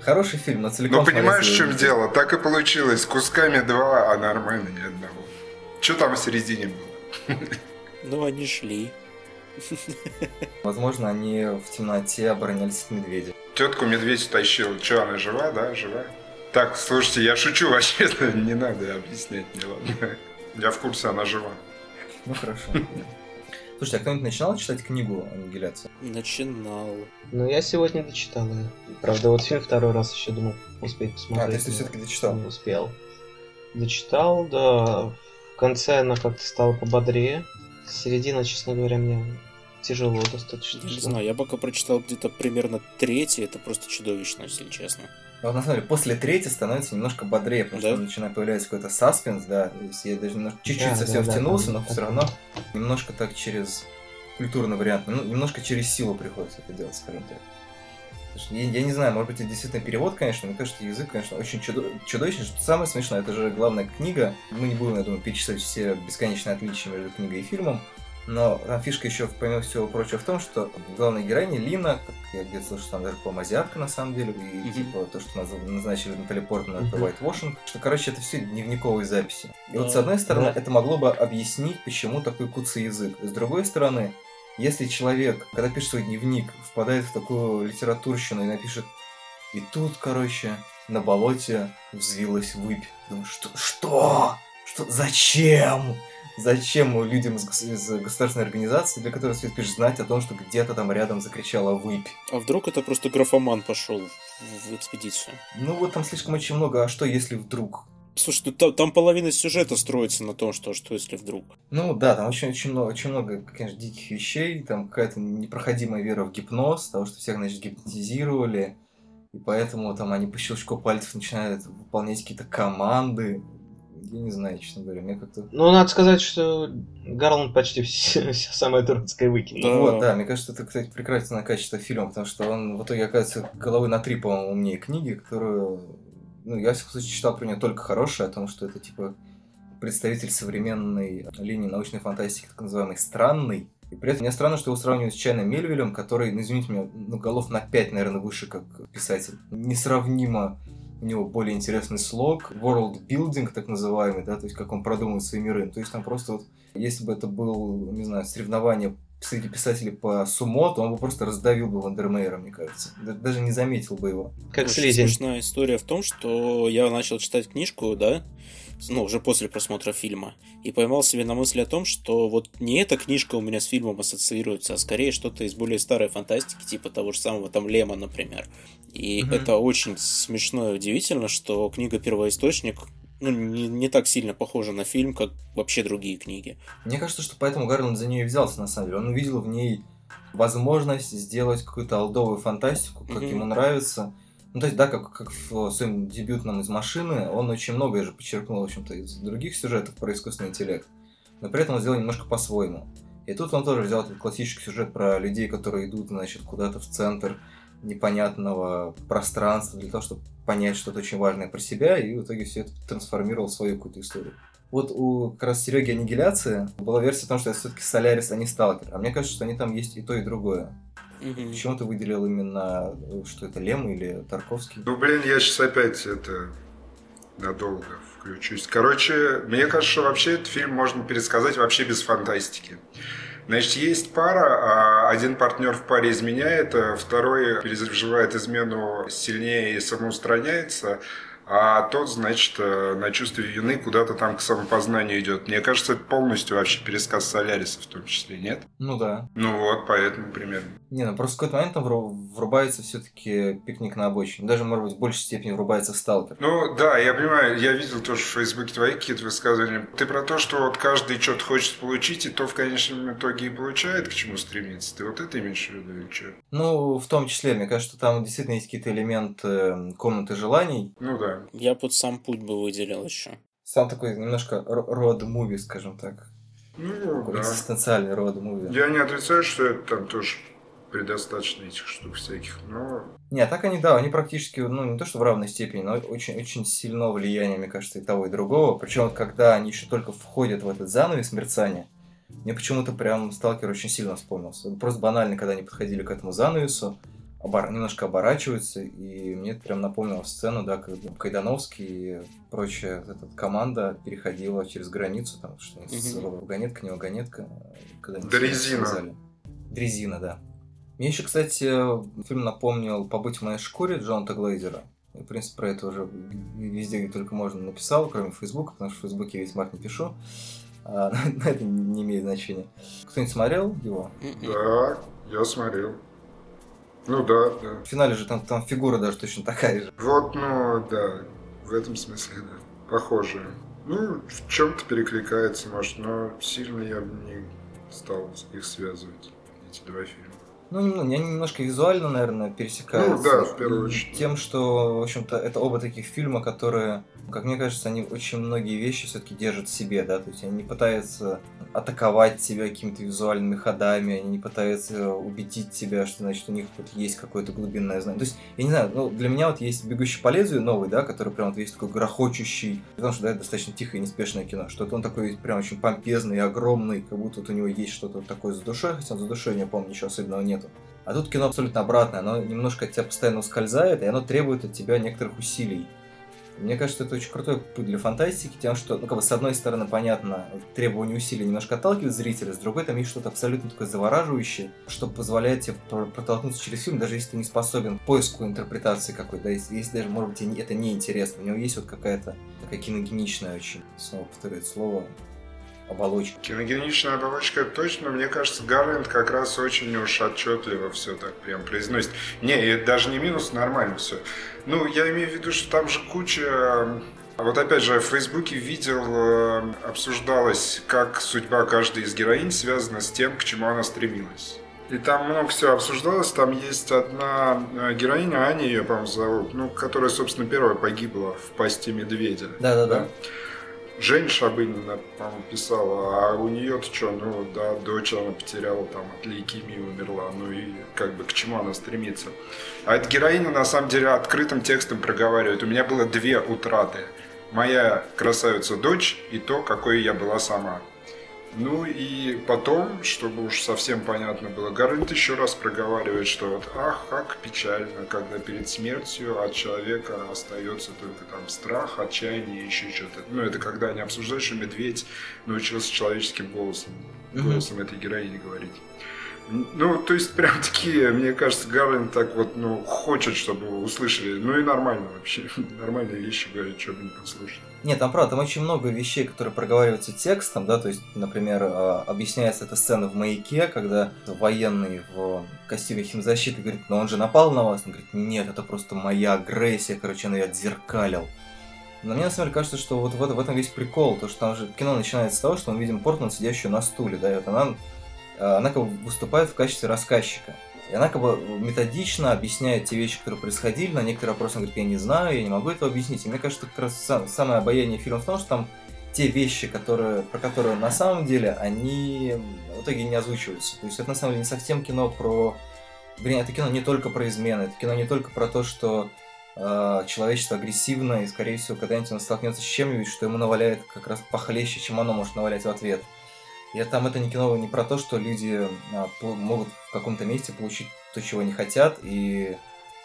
Хороший фильм, но целиком Ну понимаешь, в чем дело? Так и получилось. Кусками два, а нормально ни одного. Что там в середине было? Ну, они шли. Возможно, они в темноте оборонялись от медведя. Тетку медведь утащил. Че, она жива, да? Жива? Так, слушайте, я шучу вообще, не надо объяснять мне, ладно. Я в курсе, она жива. Ну хорошо. Слушайте, а кто-нибудь начинал читать книгу «Аннигиляция»? Начинал. Ну, я сегодня дочитал ее. Правда, вот фильм второй раз еще думал успеть посмотреть. А, то есть ты все-таки дочитал? Не успел. Дочитал, да. В конце она как-то стала пободрее. Середина, честно говоря, мне тяжело достаточно. Не знаю, я пока прочитал где-то примерно третий, это просто чудовищно, если честно. Вот на самом деле, после третьей становится немножко бодрее, потому Да? что начинает появляться какой-то саспенс, да. То есть я даже немножко чуть-чуть Да, совсем да, да, втянулся, там но все равно немножко так через культурный вариант, ну, немножко через силу приходится это делать, скажем так. Я, я не знаю, может быть, это действительно перевод, конечно, мне кажется, язык, конечно, очень чудо- чудовищный. Что самое смешное, это же главная книга. Мы не будем, я думаю, перечислять все бесконечные отличия между книгой и фильмом. Но там фишка еще, помимо всего прочего, в том, что главная героиня Лина, как я где-то слышал, что она даже, по азиатка на самом деле, и Мгм. типа то, что наз- назначили Натали Портман, это Мгм. whitewashing, что, короче, это все дневниковые записи. И вот Да. с одной стороны, Да. это могло бы объяснить, почему такой куцый язык. С другой стороны, если человек, когда пишет свой дневник, впадает в такую литературщину и напишет «И тут, короче, на болоте взвилась выпь». Думаю, что? Что? Что? Зачем? Зачем людям из, из государственной организации, для которой стоит лишь знать о том, что где-то там рядом закричала выпь? А вдруг это просто графоман пошел в, в экспедицию? Ну вот там слишком очень много, а что если вдруг? Слушай, ну там, там половина сюжета строится на том, что что если вдруг. Ну да, там очень, очень много, очень много, конечно, диких вещей, там какая-то непроходимая вера в гипноз, того, что всех, значит, гипнотизировали, и поэтому там они по щелчку пальцев начинают выполнять какие-то команды. Я не знаю, честно говоря, мне как-то... Ну, надо сказать, что Гарланд почти все, все самое дурацкое выкинул. Да. Вот, да, мне кажется, это, кстати, прекрасное качество фильма, потому что он в итоге оказывается головы на три, по-моему, умнее книги, которую... Ну, я, в всяком случае, читал про нее только хорошее, о том, что это, типа, представитель современной линии научной фантастики, так называемой странной. И при этом мне странно, что его сравнивают с Чайным Мельвилем, который, ну, извините меня, ну, голов на 5, наверное, выше как писатель. Несравнимо у него более интересный слог, world building, так называемый, да, то есть как он продумывает свои миры. То есть там просто вот, если бы это был, не знаю, соревнование среди писателей по сумо, то он бы просто раздавил бы Вандермейера, мне кажется. Да- Даже не заметил бы его. Как Очень Слизень. смешная история в том, что я начал читать книжку, да, ну, уже после просмотра фильма, и поймал себе на мысли о том, что вот не эта книжка у меня с фильмом ассоциируется, а скорее что-то из более старой фантастики, типа того же самого там Лема, например. И Мгм. это очень смешно и удивительно, что книга «Первоисточник» ну, не, не так сильно похожа на фильм, как вообще другие книги. Мне кажется, что поэтому Гарланд за нее и взялся, на самом деле. Он увидел в ней возможность сделать какую-то алдовую фантастику, как Мгм. ему нравится. Ну, то есть, да, как, как в своем дебютном «Из машины», он очень многое же подчеркнул, в общем-то, из других сюжетов про искусственный интеллект. Но при этом он сделал немножко по-своему. И тут он тоже взял этот классический сюжет про людей, которые идут, значит, куда-то в центр непонятного пространства для того, чтобы понять что-то очень важное про себя, и в итоге все это трансформировал в свою какую-то историю. Вот у как раз Сереги Аннигиляция была версия о том, что это все-таки Солярис, а не Сталкер. А мне кажется, что они там есть и то, и другое. Мгм. Почему ты выделил именно, э, что это Лем или Тарковский? Ну, блин, я сейчас опять это надолго включусь. Короче, мне кажется, что вообще этот фильм можно пересказать вообще без фантастики. Значит, есть пара, а один партнер в паре изменяет, а второй переживает измену сильнее и самоустраняется, а тот, значит, э, на чувстве вины куда-то там к самопознанию идет. Мне кажется, это полностью вообще пересказ Соляриса в том числе, нет? Ну да. Ну вот, поэтому примерно. Не, ну просто в какой-то момент там вру- врубается все-таки пикник на обочине. Даже, может быть, в большей степени врубается сталкер. Ну да, я понимаю, я видел тоже в Фейсбуке твои какие-то высказывания. Ты про то, что вот каждый что-то хочет получить, и то в конечном итоге и получает, к чему стремится. Ты вот это имеешь в виду или что? Ну, в том числе, мне кажется, что там действительно есть какие-то элементы э, комнаты желаний. Ну да. Я под сам путь бы выделил еще. Сам такой немножко род-муви, скажем так. Ну Такой да. экзистенциальный род-муви. Я не отрицаю, что это там тоже предостаточно этих штук всяких, но Не, так они, да, они практически, ну, не то что в равной степени, но очень, очень сильно влияние, мне кажется, и того, и другого. Причем, вот когда они еще только входят в этот занавес мерцания, мне почему-то прям Сталкер очень сильно вспомнился. Просто банально, когда они подходили к этому занавесу, обор- немножко оборачиваются, и мне это прям напомнило сцену, да, когда Кайдановский и прочая эта команда переходила через границу, там, что Мгм. вагонетка, не вагонетка, когда Дрезина. Дрезина, да. Мне еще, кстати, фильм напомнил «Побыть в моей шкуре» Джоната Глейзера. Я, в принципе, про это уже везде, где только можно, написал, кроме Фейсбука, потому что в Фейсбуке я весь мат не пишу. А, но это не имеет значения. Кто-нибудь смотрел его? Да, я смотрел. Ну да, да. В финале же там, там фигура даже точно такая же. Вот, ну да, в этом смысле, да. Похоже. Ну, в чем-то перекликается, может, но сильно я бы не стал их связывать, эти два фильма. Ну, немного, они немножко визуально, наверное, пересекаются. Ну да, в первую очередь. Тем, что, в общем-то, это оба таких фильма, которые, как мне кажется, они очень многие вещи все-таки держат в себе, да, то есть они не пытаются атаковать тебя какими-то визуальными ходами, они не пытаются убедить тебя, что, значит, у них вот есть какое-то глубинное знание. То есть, я не знаю, ну, для меня вот есть «Бегущий по лезвию» новый, да, который прям вот весь такой грохочущий, потому что, да, это достаточно тихое и неспешное кино, что-то он такой прям очень помпезный и огромный, как будто вот у него есть что-то такое за душой, хотя за душой, я помню, ничего особенного нету. А тут кино абсолютно обратное, оно немножко от тебя постоянно ускользает, и оно требует от тебя некоторых усилий. Мне кажется, это очень крутой путь для фантастики, тем, что, ну, как бы, с одной стороны, понятно, требование усилий немножко отталкивает зрителя, с другой, там есть что-то абсолютно такое завораживающее, что позволяет тебе про- протолкнуться через фильм, даже если ты не способен к поиску интерпретации какой-то, да, если, если даже, может быть, это неинтересно, у него есть вот какая-то такая киногеничная очень, снова повторяю это слово, оболочка. Киногеничная оболочка точно, мне кажется, Гарленд как раз очень уж отчетливо все так прям произносит. Не, это даже не минус, нормально все. Ну, я имею в виду, что там же куча... э, Вот опять же, в Фейсбуке видел, э, обсуждалось, как судьба каждой из героинь связана с тем, к чему она стремилась. И там много всего обсуждалось. Там есть одна э, героиня, Аня ее, по-моему, зовут, ну, которая, собственно, первая погибла в пасти медведя. Да-да-да. Жень Шабынина, по-моему, писала, а у нее-то что, ну да, дочь она потеряла там от лейкемии умерла, ну и как бы к чему она стремится. А эта героиня на самом деле открытым текстом проговаривает. У меня было две утраты. Моя красавица дочь и то, какой я была сама. Ну и потом, чтобы уж совсем понятно было, Гарольд еще раз проговаривает, что вот ах, как печально, когда перед смертью от человека остается только там страх, отчаяние и еще что-то. Ну это когда они обсуждают, что медведь научился человеческим голосом, голосом этой героини говорить. Ну, то есть, прям такие, мне кажется, Гарленд так вот, ну, хочет, чтобы услышали. Ну и нормально вообще. Нормальные вещи говорит, что бы не послушать. Нет, там правда, там очень много вещей, которые проговариваются текстом, да, то есть, например, э, объясняется эта сцена в маяке, когда военный в костюме химзащиты говорит, но он же напал на вас, он говорит, нет, это просто моя агрессия, короче, он ее отзеркалил. Но мне на самом деле кажется, что вот в, в этом весь прикол, то что там же кино начинается с того, что мы видим Портман, сидящую на стуле, да, и вот она, э, она как бы выступает в качестве рассказчика. И она как бы методично объясняет те вещи, которые происходили, на некоторые вопросы она говорит, я не знаю, я не могу этого объяснить. И мне кажется, как раз сам- самое обаяние фильма в том, что там те вещи, которые, про которые на самом деле, они в итоге не озвучиваются. То есть это на самом деле не совсем кино про... Вернее, это кино не только про измены, это кино не только про то, что э, человечество агрессивно, и, скорее всего, когда-нибудь оно столкнется с чем-нибудь, что ему наваляет как раз похлеще, чем оно может навалять в ответ. И там это не кино не про то, что люди а, могут в каком-то месте получить то, чего они хотят, и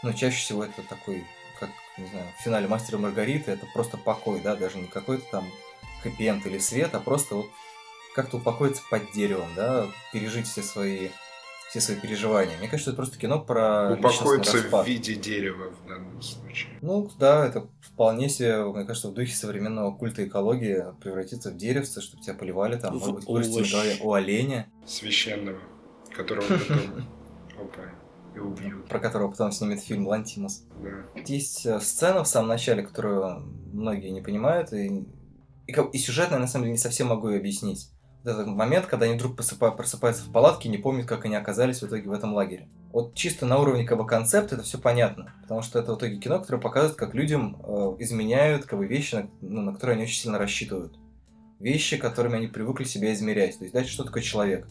ну, чаще всего это такой, как, не знаю, в финале Мастера Маргариты, это просто покой, да, даже не какой-то там хэппи или свет, а просто вот как-то упокоиться под деревом, да, пережить все свои, все свои переживания. Мне кажется, это просто кино про распад. в виде дерева в данном случае. Ну, да, это вполне себе, мне кажется, в духе современного культа экологии превратиться в деревце, чтобы тебя поливали, там, В может быть, голове у оленя, Священного, которого потом... Опа, и убьют. про которого потом снимет фильм «Лантимус». Да. Есть э, сцена в самом начале, которую многие не понимают, и, и, и сюжетно я на самом деле не совсем могу ее объяснить. Этот момент, когда они вдруг просыпа- просыпаются в палатке и не помнят, как они оказались в итоге в этом лагере. Вот чисто на уровне как бы концепта это все понятно, потому что это в итоге кино, которое показывает, как людям э, изменяют как бы вещи, на, ну, на которые они очень сильно рассчитывают. Вещи, которыми они привыкли себя измерять. То есть, дальше, что такое человек?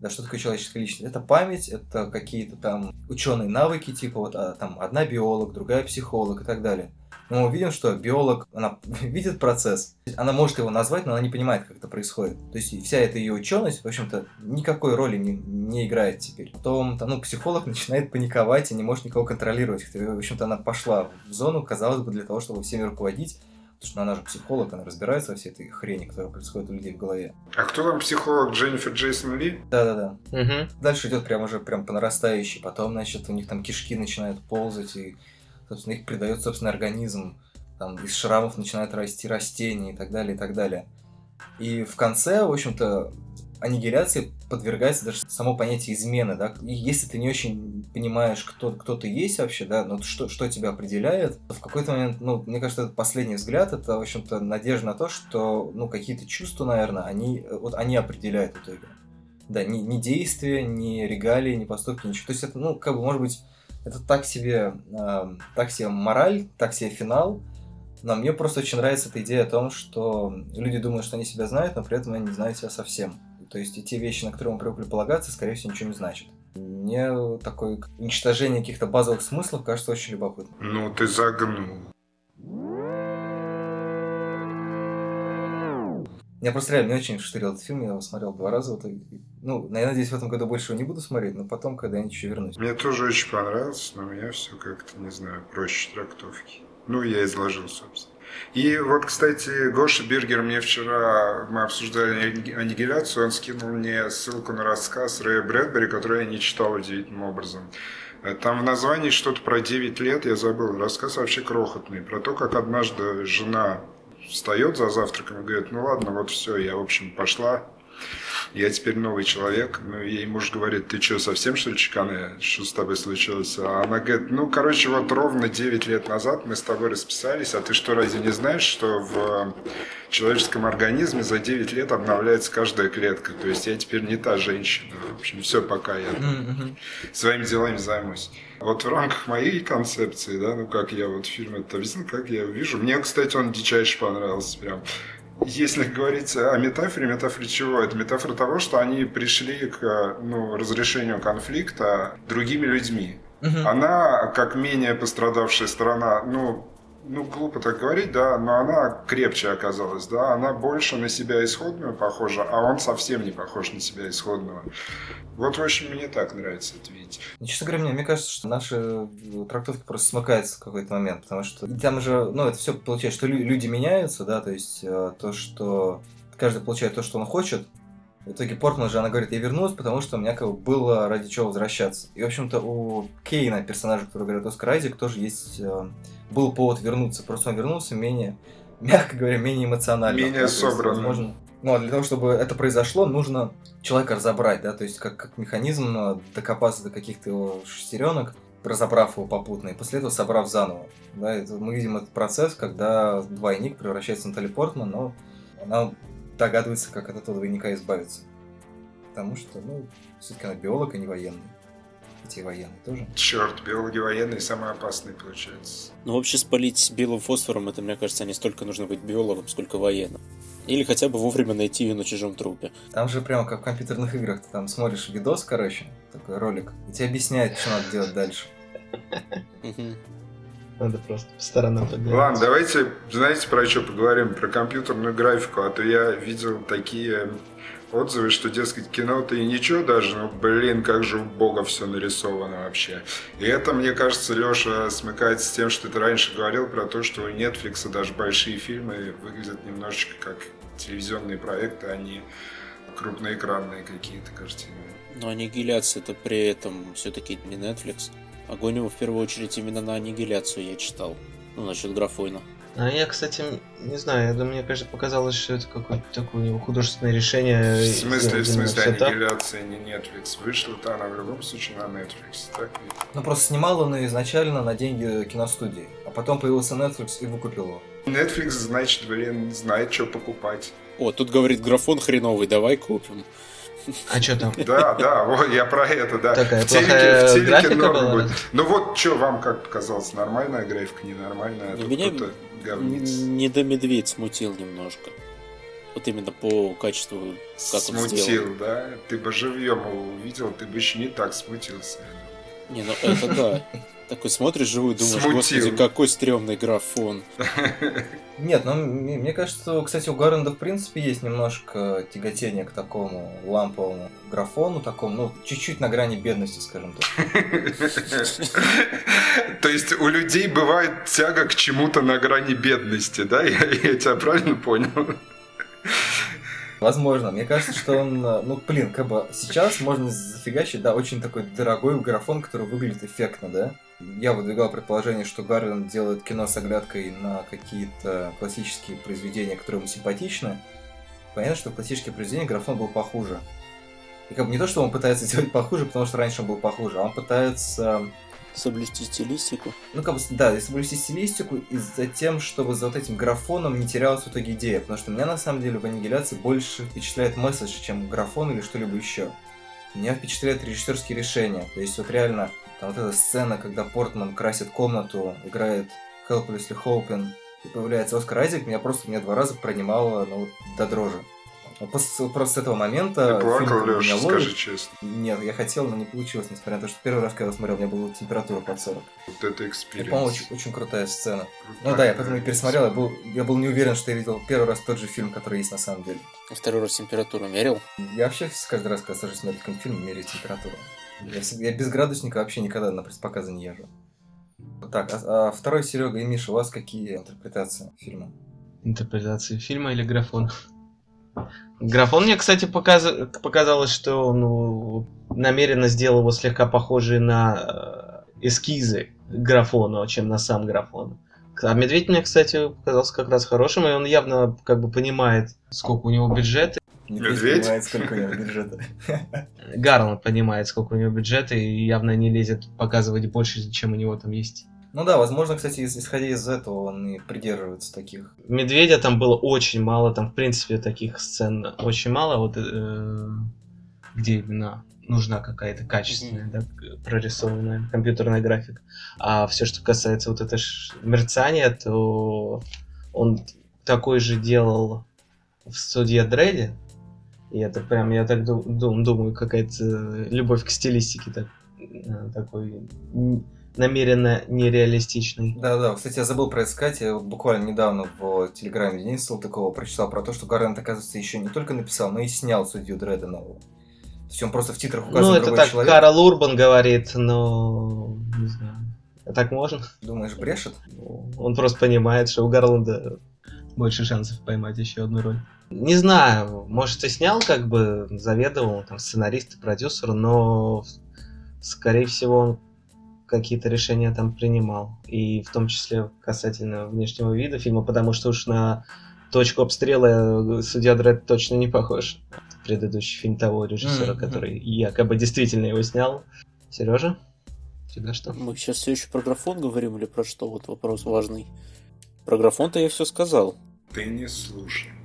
Да, что такое человеческая личность? Это память, это какие-то там ученые навыки, типа вот а, там одна биолог, другая психолог и так далее. Мы увидим, что биолог, она видит процесс, она может его назвать, но она не понимает, как это происходит. То есть вся эта ее ученость, в общем-то, никакой роли не, не играет теперь. Потом, ну, психолог начинает паниковать и не может никого контролировать. В общем-то, она пошла в зону, казалось бы, для того, чтобы всеми руководить, потому что она же психолог, она разбирается во всей этой хрени, которая происходит у людей в голове. А кто там психолог? Дженнифер Джейсон Ли? Да-да-да. Мгм. Дальше идет прям уже прям по нарастающей. Потом, значит, у них там кишки начинают ползать, и, собственно, их придает собственный организм. Там из шрамов начинают расти растения и так далее, и так далее. И в конце, в общем-то, аннигиляции подвергается даже само понятие измены, да. И если ты не очень понимаешь, кто, кто ты есть вообще, да, ну что, что тебя определяет, то в какой-то момент, ну, мне кажется, этот последний взгляд, это, в общем-то, надежда на то, что, ну, какие-то чувства, наверное, они, вот они определяют в итоге. Да, ни, ни действия, ни регалии, ни поступки, ничего. То есть это, ну, как бы, может быть, это так себе, эм, так себе мораль, так себе финал, но мне просто очень нравится эта идея о том, что люди думают, что они себя знают, но при этом они не знают себя совсем. То есть и те вещи, на которые мы привыкли полагаться, скорее всего, ничего не значат. Мне такое уничтожение каких-то базовых смыслов кажется очень любопытным. Ну, ты загнул. Я просто реально не очень штырил этот фильм, я его смотрел два раза. Вот, и- ну, я надеюсь, в этом году больше его не буду смотреть, но потом когда-нибудь еще вернусь. Мне тоже очень понравился, но у меня все как-то, не знаю, проще трактовки. Ну, я изложил, собственно. И вот, кстати, Гоша Бергер мне вчера, мы обсуждали анни- аннигиляцию, он скинул мне ссылку на рассказ Рэя Брэдбери, который я не читал удивительным образом. Э, Там в названии что-то про 9 лет, я забыл. Рассказ вообще крохотный. Про то, как однажды жена встает за завтраком и говорит, ну ладно, вот все, я, в общем, пошла, я теперь новый человек. Ну, ей муж говорит, ты что, совсем что ли чеканая? Что с тобой случилось? А она говорит, ну, короче, вот ровно 9 лет назад мы с тобой расписались, а ты что, разве не знаешь, что в человеческом организме за 9 лет обновляется каждая клетка? То есть я теперь не та женщина. В общем, все, пока я своими делами займусь. Вот в рамках моей концепции, да, ну как я вот фильм это объяснил, как я вижу. Мне, кстати, он дичайше понравился прям. Если говорить о метафоре, метафоре чего? Это метафора того, что они пришли к ну, разрешению конфликта другими людьми. Мгм. Она, как менее пострадавшая сторона, ну, ну, глупо так говорить, да, но она крепче оказалась, да, она больше на себя исходную похожа, а он совсем не похож на себя исходного. Вот, в общем, мне так нравится это видеть. Ну, Честно говоря, мне, мне кажется, что наши э, трактовки просто смыкаются в какой-то момент, потому что там же, ну, это все получается, что лю- люди меняются, да, то есть э, то, что каждый получает то, что он хочет. В итоге Портман же, она говорит, я вернулась, потому что у меня как бы было ради чего возвращаться. И, в общем-то, у Кейна, персонажа, который говорит Оскар Айзек, тоже есть, э, был повод вернуться. Просто он вернулся менее, мягко говоря, менее эмоционально. Менее собранным. Возможно, ну, а для того, чтобы это произошло, нужно человека разобрать, да, то есть как, как механизм э, докопаться до каких-то его шестеренок, разобрав его попутно, и после этого собрав заново. Да, это, мы видим этот процесс, когда двойник превращается в Натали Портман, но она догадывается, как от этого двойника избавиться. Потому что, ну, все-таки она биолог, а не военный. Хотя и военный тоже. Черт, биологи военные самые опасные, получается. Ну, вообще спалить белым фосфором, это, мне кажется, не столько нужно быть биологом, сколько военным. Или хотя бы вовремя найти ее на чужом трупе. Там же прямо как в компьютерных играх, ты там смотришь видос, короче, такой ролик, и тебе объясняет, что надо делать дальше. Надо просто по сторонам поглядеть. Ладно, давайте, знаете, про что поговорим? Про компьютерную графику, а то я видел такие отзывы, что, дескать, кино-то и ничего даже, ну, блин, как же убого все нарисовано вообще. И это, мне кажется, Леша смыкается с тем, что ты раньше говорил про то, что у Netflix даже большие фильмы выглядят немножечко как телевизионные проекты, а не крупноэкранные какие-то картины. Но аннигиляция это при этом все-таки не Netflix. Огонь его в первую очередь именно на аннигиляцию я читал. Ну, насчет графона. А я, кстати, не знаю, я думаю, мне, кажется, показалось, что это какое-то такое у него художественное решение. В смысле, в смысле аннигиляция не Netflix. Вышла-то она в любом случае на Netflix, так ведь? Ну, просто снимал он изначально на деньги киностудии, а потом появился Netflix и выкупил его. Netflix, значит, блин, знает, что покупать. О, тут говорит графон хреновый, давай купим. А что там? Да, да, вот я про это, да. Такая в телеке, в телеке графика норм была? будет. Ну вот, что вам как показалось, нормальная графика, ненормальная? А Ну, тут меня кто-то говнится. Не до медведь смутил немножко. Вот именно по качеству, как он сделал. Смутил, да? Ты бы живьем его увидел, ты бы еще не так смутился. Не, ну это да. Такой смотришь живую, думаешь, Смутил. господи, какой стрёмный графон. Нет, ну, мне мне кажется, что, кстати, у Гарренда, в принципе, есть немножко тяготение к такому ламповому графону, такому, ну, чуть-чуть на грани бедности, скажем так. То есть у людей бывает тяга к чему-то на грани бедности, да? Я, тебя правильно понял? Возможно. Мне кажется, что он, ну, блин, как бы сейчас можно зафигачить, да, очень такой дорогой графон, который выглядит эффектно, да? Я выдвигал предположение, что Гарвин делает кино с оглядкой на какие-то классические произведения, которые ему симпатичны. Понятно, что в классических произведениях графон был похуже. И как бы не то, что он пытается сделать похуже, потому что раньше он был похуже, а он пытается Соблюсти стилистику. ну, как бы, да, если соблюсти стилистику, и затем, чтобы за вот этим графоном не терялась в итоге идея. Потому что меня, на самом деле, в аннигиляции больше впечатляет месседж, чем графон или что-либо еще. Меня впечатляют режиссерские решения. То есть, вот реально, там вот эта сцена, когда Портман красит комнату, играет Helplessly Hoping, и появляется Оскар Айзек, меня просто меня два раза пронимало ну, вот, до дрожи. После, просто с этого момента... Ты фильм плакал, бы меня Леша, ловит. скажи честно. Нет, я хотел, но не получилось, несмотря на то, что первый раз, когда я его смотрел, у меня была температура под 40. Вот это experience. по-моему, очень, очень крутая сцена. Крутая Ну да, я поэтому и пересмотрел, я был, я был не уверен, что я видел первый раз тот же фильм, который есть на самом деле. Второй раз температуру мерил. Я вообще каждый раз, когда сажусь смотреть какой-нибудь фильм, меряю температуру. Я, всег- я без градусника вообще никогда на пресс-показы не езжу. Так, а, а второй Серега и Миша, у вас какие интерпретации фильма? Интерпретации фильма или графон? Графон мне, кстати, показ- показалось, что ну, намеренно сделал его слегка похожий на э, эскизы к графону, чем на сам графон. А Медведь мне, кстати, показался как раз хорошим, и он явно как бы понимает, сколько у него Медведь? понимает, сколько у него бюджета. Гарланд понимает, сколько у него бюджета, и явно не лезет показывать больше, чем у него там есть. Ну да, возможно, кстати, ис- исходя из этого, он и придерживается таких. Медведя там было очень мало, там в принципе таких сцен очень мало, вот э, где именно нужна какая-то качественная, да, прорисованная компьютерная графика. А все, что касается вот это ж мерцания, то он такой же делал в студии Дредди. И это прям, я так ду- дум- думаю, какая-то любовь к стилистике так, э, такой намеренно нереалистичный. Да-да, кстати, я забыл про это сказать. Я буквально недавно в телеграме Дениса Салтыкова прочитал про то, что Гарант, оказывается, еще не только написал, но и снял судью Дредда нового. То есть он просто в титрах указан Ну, это так человек. Карл Урбан говорит, но не знаю. А так можно? Думаешь, брешет? Ну, Он просто понимает, что у Гарланда больше шансов поймать еще одну роль. Не знаю, может и снял, как бы заведовал, там, сценарист и продюсер, но скорее всего он какие-то решения там принимал. И в том числе касательно внешнего вида фильма, потому что уж на точку обстрела судья Дред точно не похож. Предыдущий фильм того режиссера, Мгм. который якобы действительно его снял. Сережа? Тебя что? Мы сейчас все еще про графон говорим или про что? Вот вопрос важный. Про графон-то я все сказал. Ты не кажется.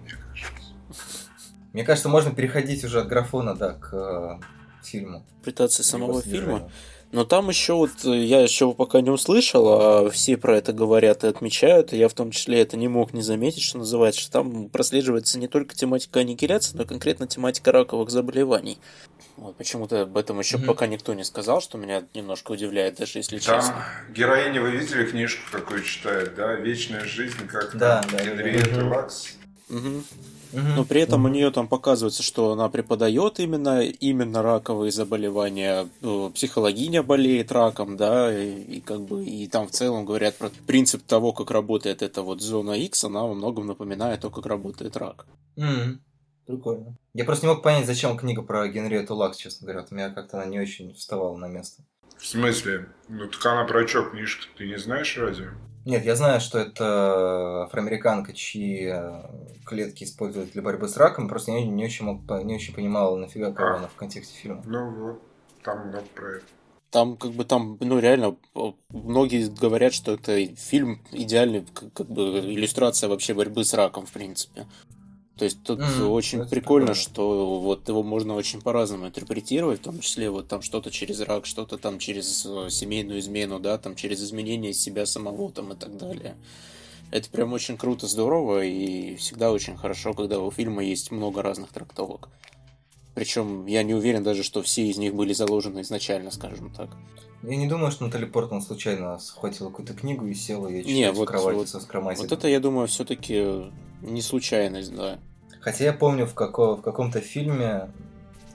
Мне кажется, можно переходить уже от графона, да, к э, фильму. Интерпретация самого фильма. Но там еще вот, э, я еще пока не услышал, а все про это говорят и отмечают, и я в том числе это не мог не заметить, что называется, что там прослеживается не только тематика аннигиляции, но и конкретно тематика раковых заболеваний. Вот почему-то об этом еще Мгм. пока никто не сказал, что меня немножко удивляет, даже если Там честно. героиня, вы видели книжку, какую читает, да? «Вечная жизнь», как Да, там да, да, да. Генриетта Мгм. Лакс. Мгм. Мгм. Но при этом у Мгм. нее там показывается, что она преподает именно, именно раковые заболевания, э, психологиня болеет раком, да, и, и как бы и там в целом говорят про принцип того, как работает эта вот зона X, она во многом напоминает то, как работает рак. Мгм. Прикольно. Я просто не мог понять, зачем книга про Генриетту Лакс, честно говоря. У меня как-то она не очень вставала на место. В смысле? Ну так она про чё книжка? Ты не знаешь разве? Нет, я знаю, что это афроамериканка, чьи э, клетки используют для борьбы с раком. Просто я не, не очень, мог, не очень понимал, нафига кого А. она в контексте фильма. Ну вот, там много про это. Там как бы там, ну реально, многие говорят, что это фильм идеальный, как, как бы иллюстрация вообще борьбы с раком, в принципе. То есть тут Мгм, очень это прикольно, прикольно. что вот его можно очень по-разному интерпретировать, в том числе вот там что-то через рак, что-то там через э, семейную измену, да, там через изменение себя самого там и так далее. Это прям очень круто, здорово и всегда очень хорошо, когда у фильма есть много разных трактовок. Причем я не уверен даже, что все из них были заложены изначально, скажем так. Я не думаю, что Натали Портман случайно схватила какую-то книгу и села ее читать Не, в вот- кровати вот- со скроматиком. Вот это, я думаю, все-таки не случайность, да. Хотя я помню, в, како- в каком-то фильме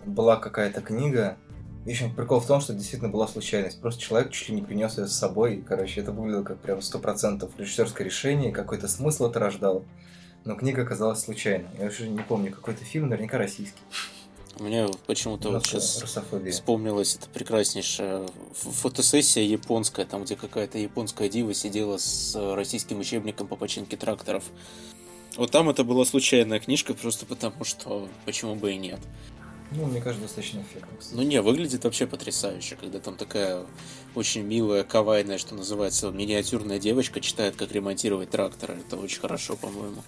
была какая-то книга. В общем, прикол в том, что действительно была случайность. Просто человек чуть ли не принес ее с собой. И, короче, это выглядело как прям сто процентов режиссерское решение, какой-то смысл это рождал. Но книга оказалась случайной. Я уже не помню, какой-то фильм, наверняка российский. Мне почему-то вот сейчас русофобия. вспомнилась эта прекраснейшая фотосессия японская, там, где какая-то японская дива сидела с российским учебником по починке тракторов. Вот там это была случайная книжка, просто потому что почему бы и нет. Ну, мне кажется, достаточно эффектно. кстати. Ну не, выглядит вообще потрясающе, когда там такая очень милая, кавайная, что называется, миниатюрная девочка читает, как ремонтировать трактор. Это очень хорошо, по-моему.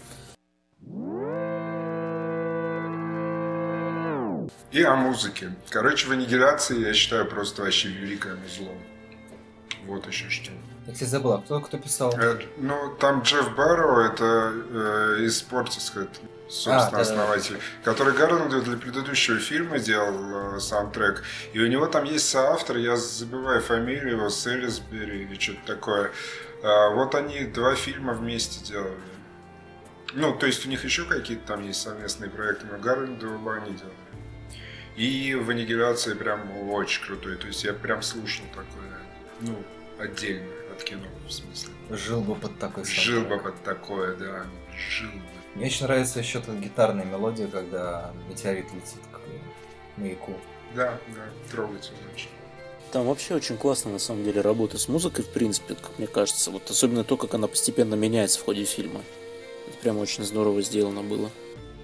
И о музыке. Короче, в аннигиляции я считаю просто вообще великое зло. Вот еще что. Я, кстати, забыла, кто, кто писал? Э, ну, там Джефф Барроу, это э, из Portishead, собственно, А, основатель, который Гарольду для предыдущего фильма делал э, саундтрек. И у него там есть соавтор, я забываю фамилию его, Селисбери или что-то такое. А, вот они два фильма вместе делали. Ну, то есть у них еще какие-то там есть совместные проекты, но Гарольду оба они делали. И в аннигиляции прям очень крутой. То есть я прям слушал такое, ну, отдельно от кино, в смысле. Жил бы под такой Жил бы саундтрек. под такое, да. Жил бы. Мне очень нравится еще эта гитарная мелодия, когда метеорит летит к маяку. Да, да, трогательно очень. Там вообще очень классно, на самом деле, работа с музыкой, в принципе, как мне кажется. Вот особенно то, как она постепенно меняется в ходе фильма. Это прям очень здорово сделано было.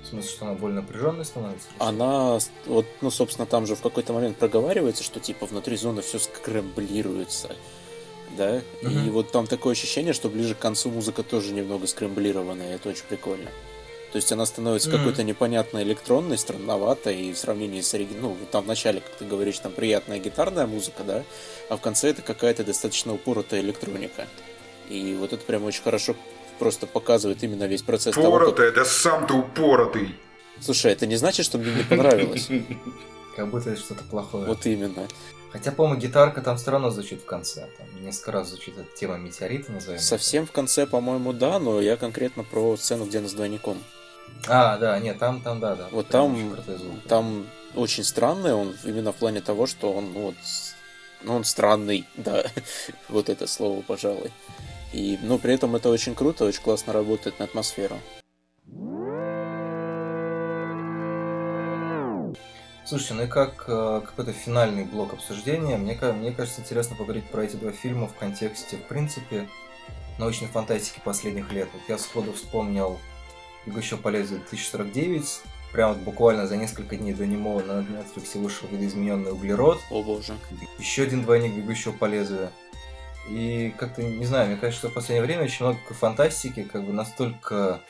В смысле, что она более напряженной становится? Она, вот, ну, собственно, там же в какой-то момент проговаривается, что, типа, внутри зоны все скрэмблируется, да? И Мгм. вот там такое ощущение, что ближе к концу музыка тоже немного скрэмблированная, и это очень прикольно. То есть она становится Мгм. какой-то непонятной электронной, странноватой, и в сравнении с оригиналом, ну, вот там в начале, как ты говоришь, там приятная гитарная музыка, да? А в конце это какая-то достаточно упоротая электроника. И вот это прям очень хорошо просто показывает именно весь процесс того, как... Да сам ты упоротый. Слушай, это не значит, что мне не понравилось. Как будто это что-то плохое. Вот именно. Хотя, по-моему, гитарка там все равно звучит в конце. Там несколько раз звучит эта тема метеорита, назовем. Совсем в конце, по-моему, да, но я конкретно про сцену, где она с двойником. А, да, нет, там, там, да, да. Вот там, очень звук. там очень странный он, именно в плане того, что он, ну, вот, ну, он странный, да, вот это слово, пожалуй. И, ну, при этом это очень круто, очень классно работает на атмосферу. Слушайте, ну и как э, какой-то финальный блок обсуждения, мне, мне кажется, интересно поговорить про эти два фильма в контексте, в принципе, научной фантастики последних лет. Вот я сходу вспомнил «Бегущего по лезвию 2049», прям вот буквально за несколько дней до него на Netflix вышел «Видоизмененный углерод», О боже. еще один двойник «Бегущего по лезвию». И как-то, не знаю, мне кажется, что в последнее время очень много фантастики, как бы настолько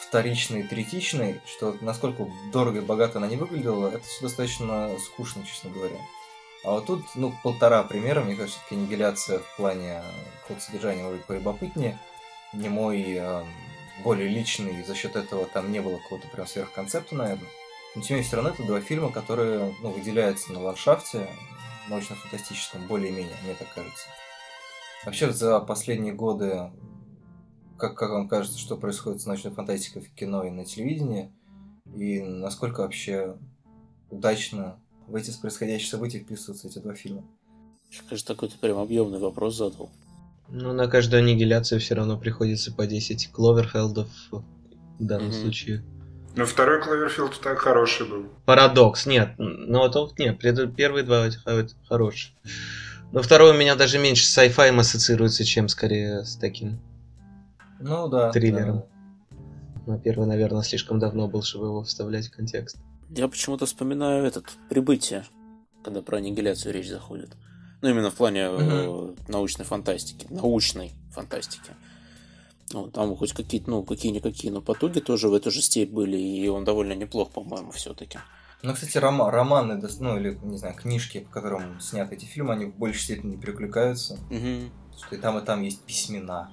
вторичной третичной, что насколько дорого и богато она не выглядела, это все достаточно скучно, честно говоря. А вот тут, ну, полтора примера, мне кажется, все-таки аннигиляция в плане какого-то содержания может полюбопытнее, не мой эм, более личный, за счет этого там не было какого-то прям сверхконцепта, наверное. Но тем не менее, все равно это два фильма, которые ну, выделяются на ландшафте научно-фантастическом более-менее, мне так кажется. Вообще за последние годы, как, как вам кажется, что происходит с научной фантастикой в кино и на телевидении, и насколько вообще удачно в эти происходящие события вписываются эти два фильма? Кажется, такой ты прям объемный вопрос задал. Ну, на каждую аннигиляцию все равно приходится по 10 Кловерфелдов в данном Мгм. случае. Но второй Кловерфилд так хороший был. Парадокс, нет. Ну, вот он- нет, пред- первые два хорошие. Но второй у меня даже меньше с sci-fi ассоциируется, чем скорее с таким. Ну да. Триллером. да. Но первый, наверное, слишком давно был, чтобы его вставлять в контекст. Я почему-то вспоминаю этот прибытие, когда про аннигиляцию речь заходит. Ну, именно в плане э, научной фантастики. Научной фантастики. Ну, там хоть какие-то, ну, какие-никакие, но потуги тоже в эту же степь были, и он довольно неплох, по-моему, все-таки. Ну, кстати, рома- романы, ну или, не знаю, книжки, по которым сняты эти фильмы, они в большей степени перекликаются. Что и там, и там есть письмена.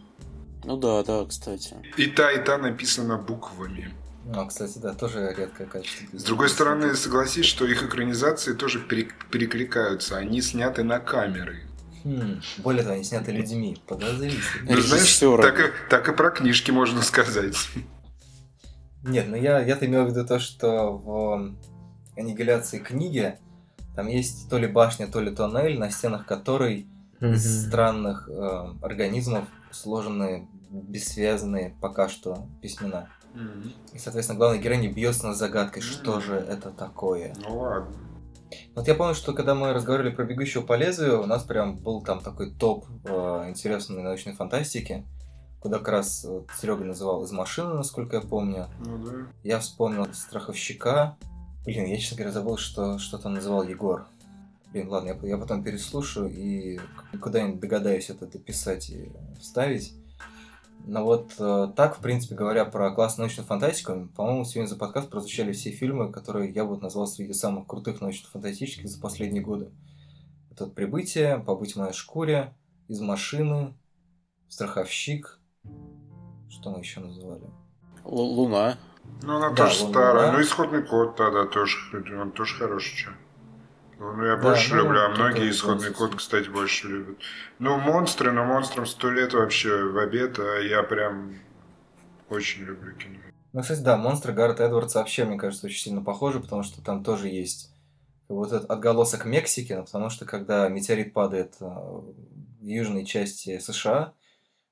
Ну да, да, кстати. И та, и та написана буквами. Ну, а, кстати, да, тоже редкое качество. С другой стороны, согласись, что их экранизации тоже пере- перекликаются. Они сняты на камеры. Хм, более того, они сняты людьми. Подозрительно. Ну, знаешь, так и, так и про книжки можно сказать. Нет, ну я, я-то имел в виду то, что в аннигиляции книги там есть то ли башня, то ли тоннель, на стенах которой из странных э, организмов сложены бессвязанные пока что письмена. И, соответственно, главная героиня бьется над загадкой, что же это такое. Ну ладно. Вот я помню, что когда мы разговаривали про «Бегущего по лезвию», у нас прям был там такой топ э, интересной научной фантастики, куда как раз Серега называл «Из машины», насколько я помню. Ну да. Я вспомнил «Страховщика». Блин, я, честно говоря, забыл, что, что там называл Егор. Блин, ладно, я, я потом переслушаю и куда-нибудь догадаюсь это дописать и вставить. Но вот э, так, в принципе, говоря про классную научную фантастику, по-моему, сегодня за подкаст прозвучали все фильмы, которые я бы назвал среди самых крутых научно-фантастических за последние годы. Это «Прибытие», «Побудь в моей шкуре», «Из машины», «Страховщик». Что мы еще называли? Л- Луна. Ну она Да, тоже Луна, старая. да. Ну исходный код тогда тоже. Он тоже хороший, чё. Ну, я Да, больше ну, люблю, а многие исходный код, кстати, больше любят. Ну, монстры, но монстрам сто лет вообще в обед, а я прям очень люблю кино. Ну, кстати, да, монстры Гаррета Эдвардса вообще, мне кажется, очень сильно похожи, потому что там тоже есть вот этот отголосок Мексики, ну, потому что когда метеорит падает э, в южной части США,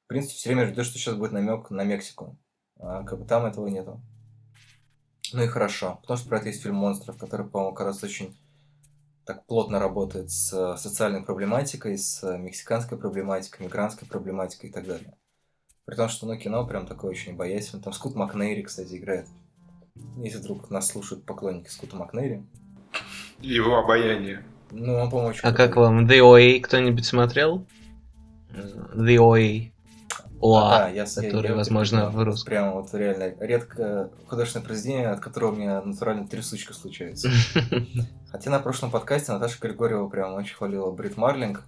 в принципе, все время ждешь, что сейчас будет намек на Мексику. А как бы там этого нету. Ну и хорошо, потому что про это есть фильм «Монстров», который, по-моему, как раз очень так плотно работает с э, социальной проблематикой, с э, мексиканской проблематикой, мигрантской проблематикой и так далее. При том, что ну, кино прям такое очень обаятельное. Там Скут Макнейри, кстати, играет. Если вдруг нас слушают поклонники Скута Макнейри. Его обаяние. Ну, он, по-моему, очень А как вам The OA кто-нибудь смотрел? The OA. А, да, ОА, я, я- который, я возможно, прям- в русском. Прямо вот реально редко художественное произведение, от которого у меня натурально трясучка случается. Хотя на прошлом подкасте Наташа Григорьева прям очень хвалила Брит Марлинг,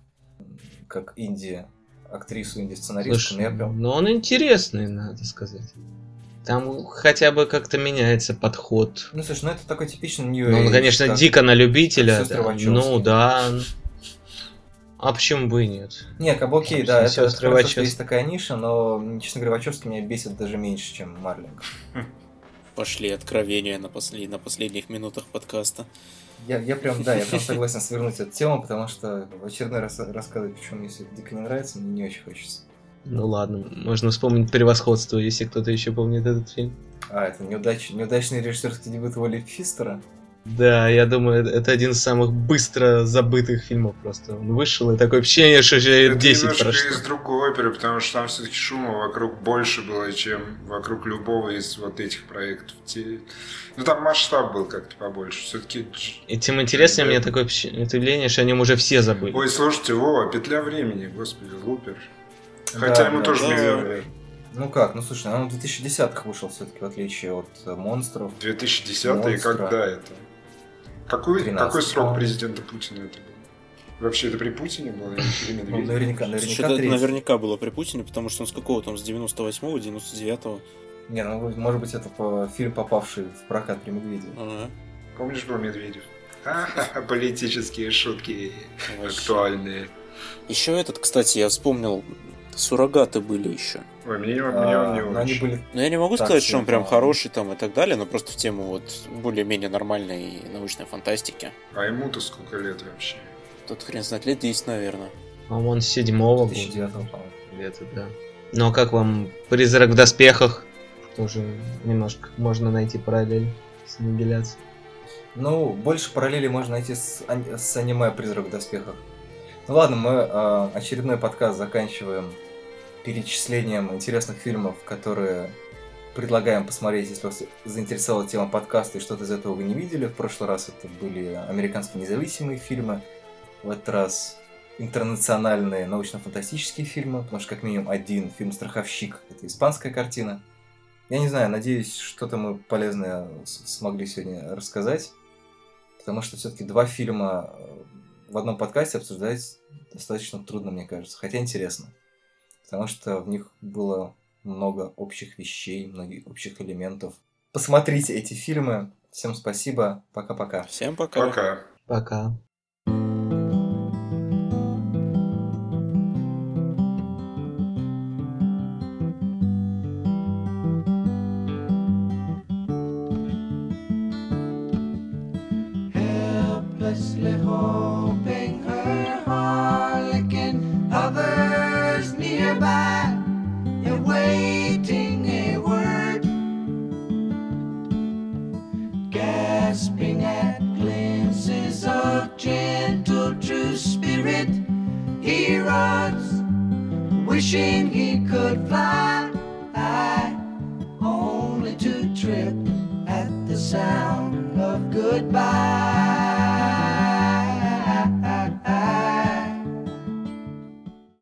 как инди, актрису инди-сценаристку. Я прям... ну он интересный, надо сказать. Там хотя бы как-то меняется подход. Ну, слушай, ну это такой типичный Ну, он, Age, конечно, дико на любителя. да. Ну да. А почему бы и нет? Не, окей, да, это хорошо, что есть такая ниша, но, честно говоря, Вачовски меня бесит даже меньше, чем Марлинг. Пошли откровения на, после... на последних минутах подкаста. Я, я прям, да, я прям согласен свернуть эту тему, потому что в очередной раз рассказывать, почему мне все это дико не нравится, мне не очень хочется. Ну ладно, можно вспомнить превосходство, если кто-то еще помнит этот фильм. А, это неудач... неудачный режиссерский дебют Уолли Фистера. Да, я думаю, это один из самых быстро забытых фильмов просто. Он вышел, и такое впечатление, что уже Это 10 немножко прошло. из другой оперы, потому что там все-таки шума вокруг больше было, чем вокруг любого из вот этих проектов. Ну там масштаб был как-то побольше. Все-таки. И тем интереснее мне такое впечатление, что о нем уже все забыли. Ой, слушайте, Вова, петля времени, господи, Лупер. Хотя Да, ему да, тоже да. миллион. Ну как, ну слушай, он в 2010-х вышел все-таки, в отличие от э, монстров. 2010 и Монстра. когда это? Какой, 13, какой срок по-моему. президента Путина это был? Вообще это при Путине было или при Ну, наверняка, наверняка это наверняка было при Путине, потому что он с какого там, с 98-го, 99-го? Не, ну может быть это по... фильм, попавший в прокат при Медведеве. Ага. Помнишь, был Медведев? Политические шутки Вообще. актуальные. Еще этот, кстати, я вспомнил, суррогаты были еще. Ой, мне, он- мне он не А, но они очень. были... Но я не могу Так сказать, себе, что он прям хороший там и так далее, но просто в тему вот более-менее нормальной научной фантастики. А ему-то сколько лет вообще? Тут хрен знает, лет 10, наверное. А он седьмого года. 2009 по-моему. Где-то, да. Ну а как вам «Призрак в доспехах»? тоже немножко можно найти параллель с аннигиляцией. Ну, больше параллели можно найти с, с аниме «Призрак в доспехах». Ну ладно, мы э, очередной подкаст заканчиваем перечислением интересных фильмов, которые предлагаем посмотреть, если вас заинтересовала тема подкаста и что-то из этого вы не видели. В прошлый раз это были американские независимые фильмы, в этот раз интернациональные научно-фантастические фильмы, потому что как минимум один фильм «Страховщик» — это испанская картина. Я не знаю, надеюсь, что-то мы полезное смогли сегодня рассказать, потому что все-таки два фильма в одном подкасте обсуждать достаточно трудно, мне кажется, хотя интересно, потому что в них было много общих вещей, многих общих элементов. Посмотрите эти фильмы. Всем спасибо. Пока-пока. Всем пока. Пока. Пока.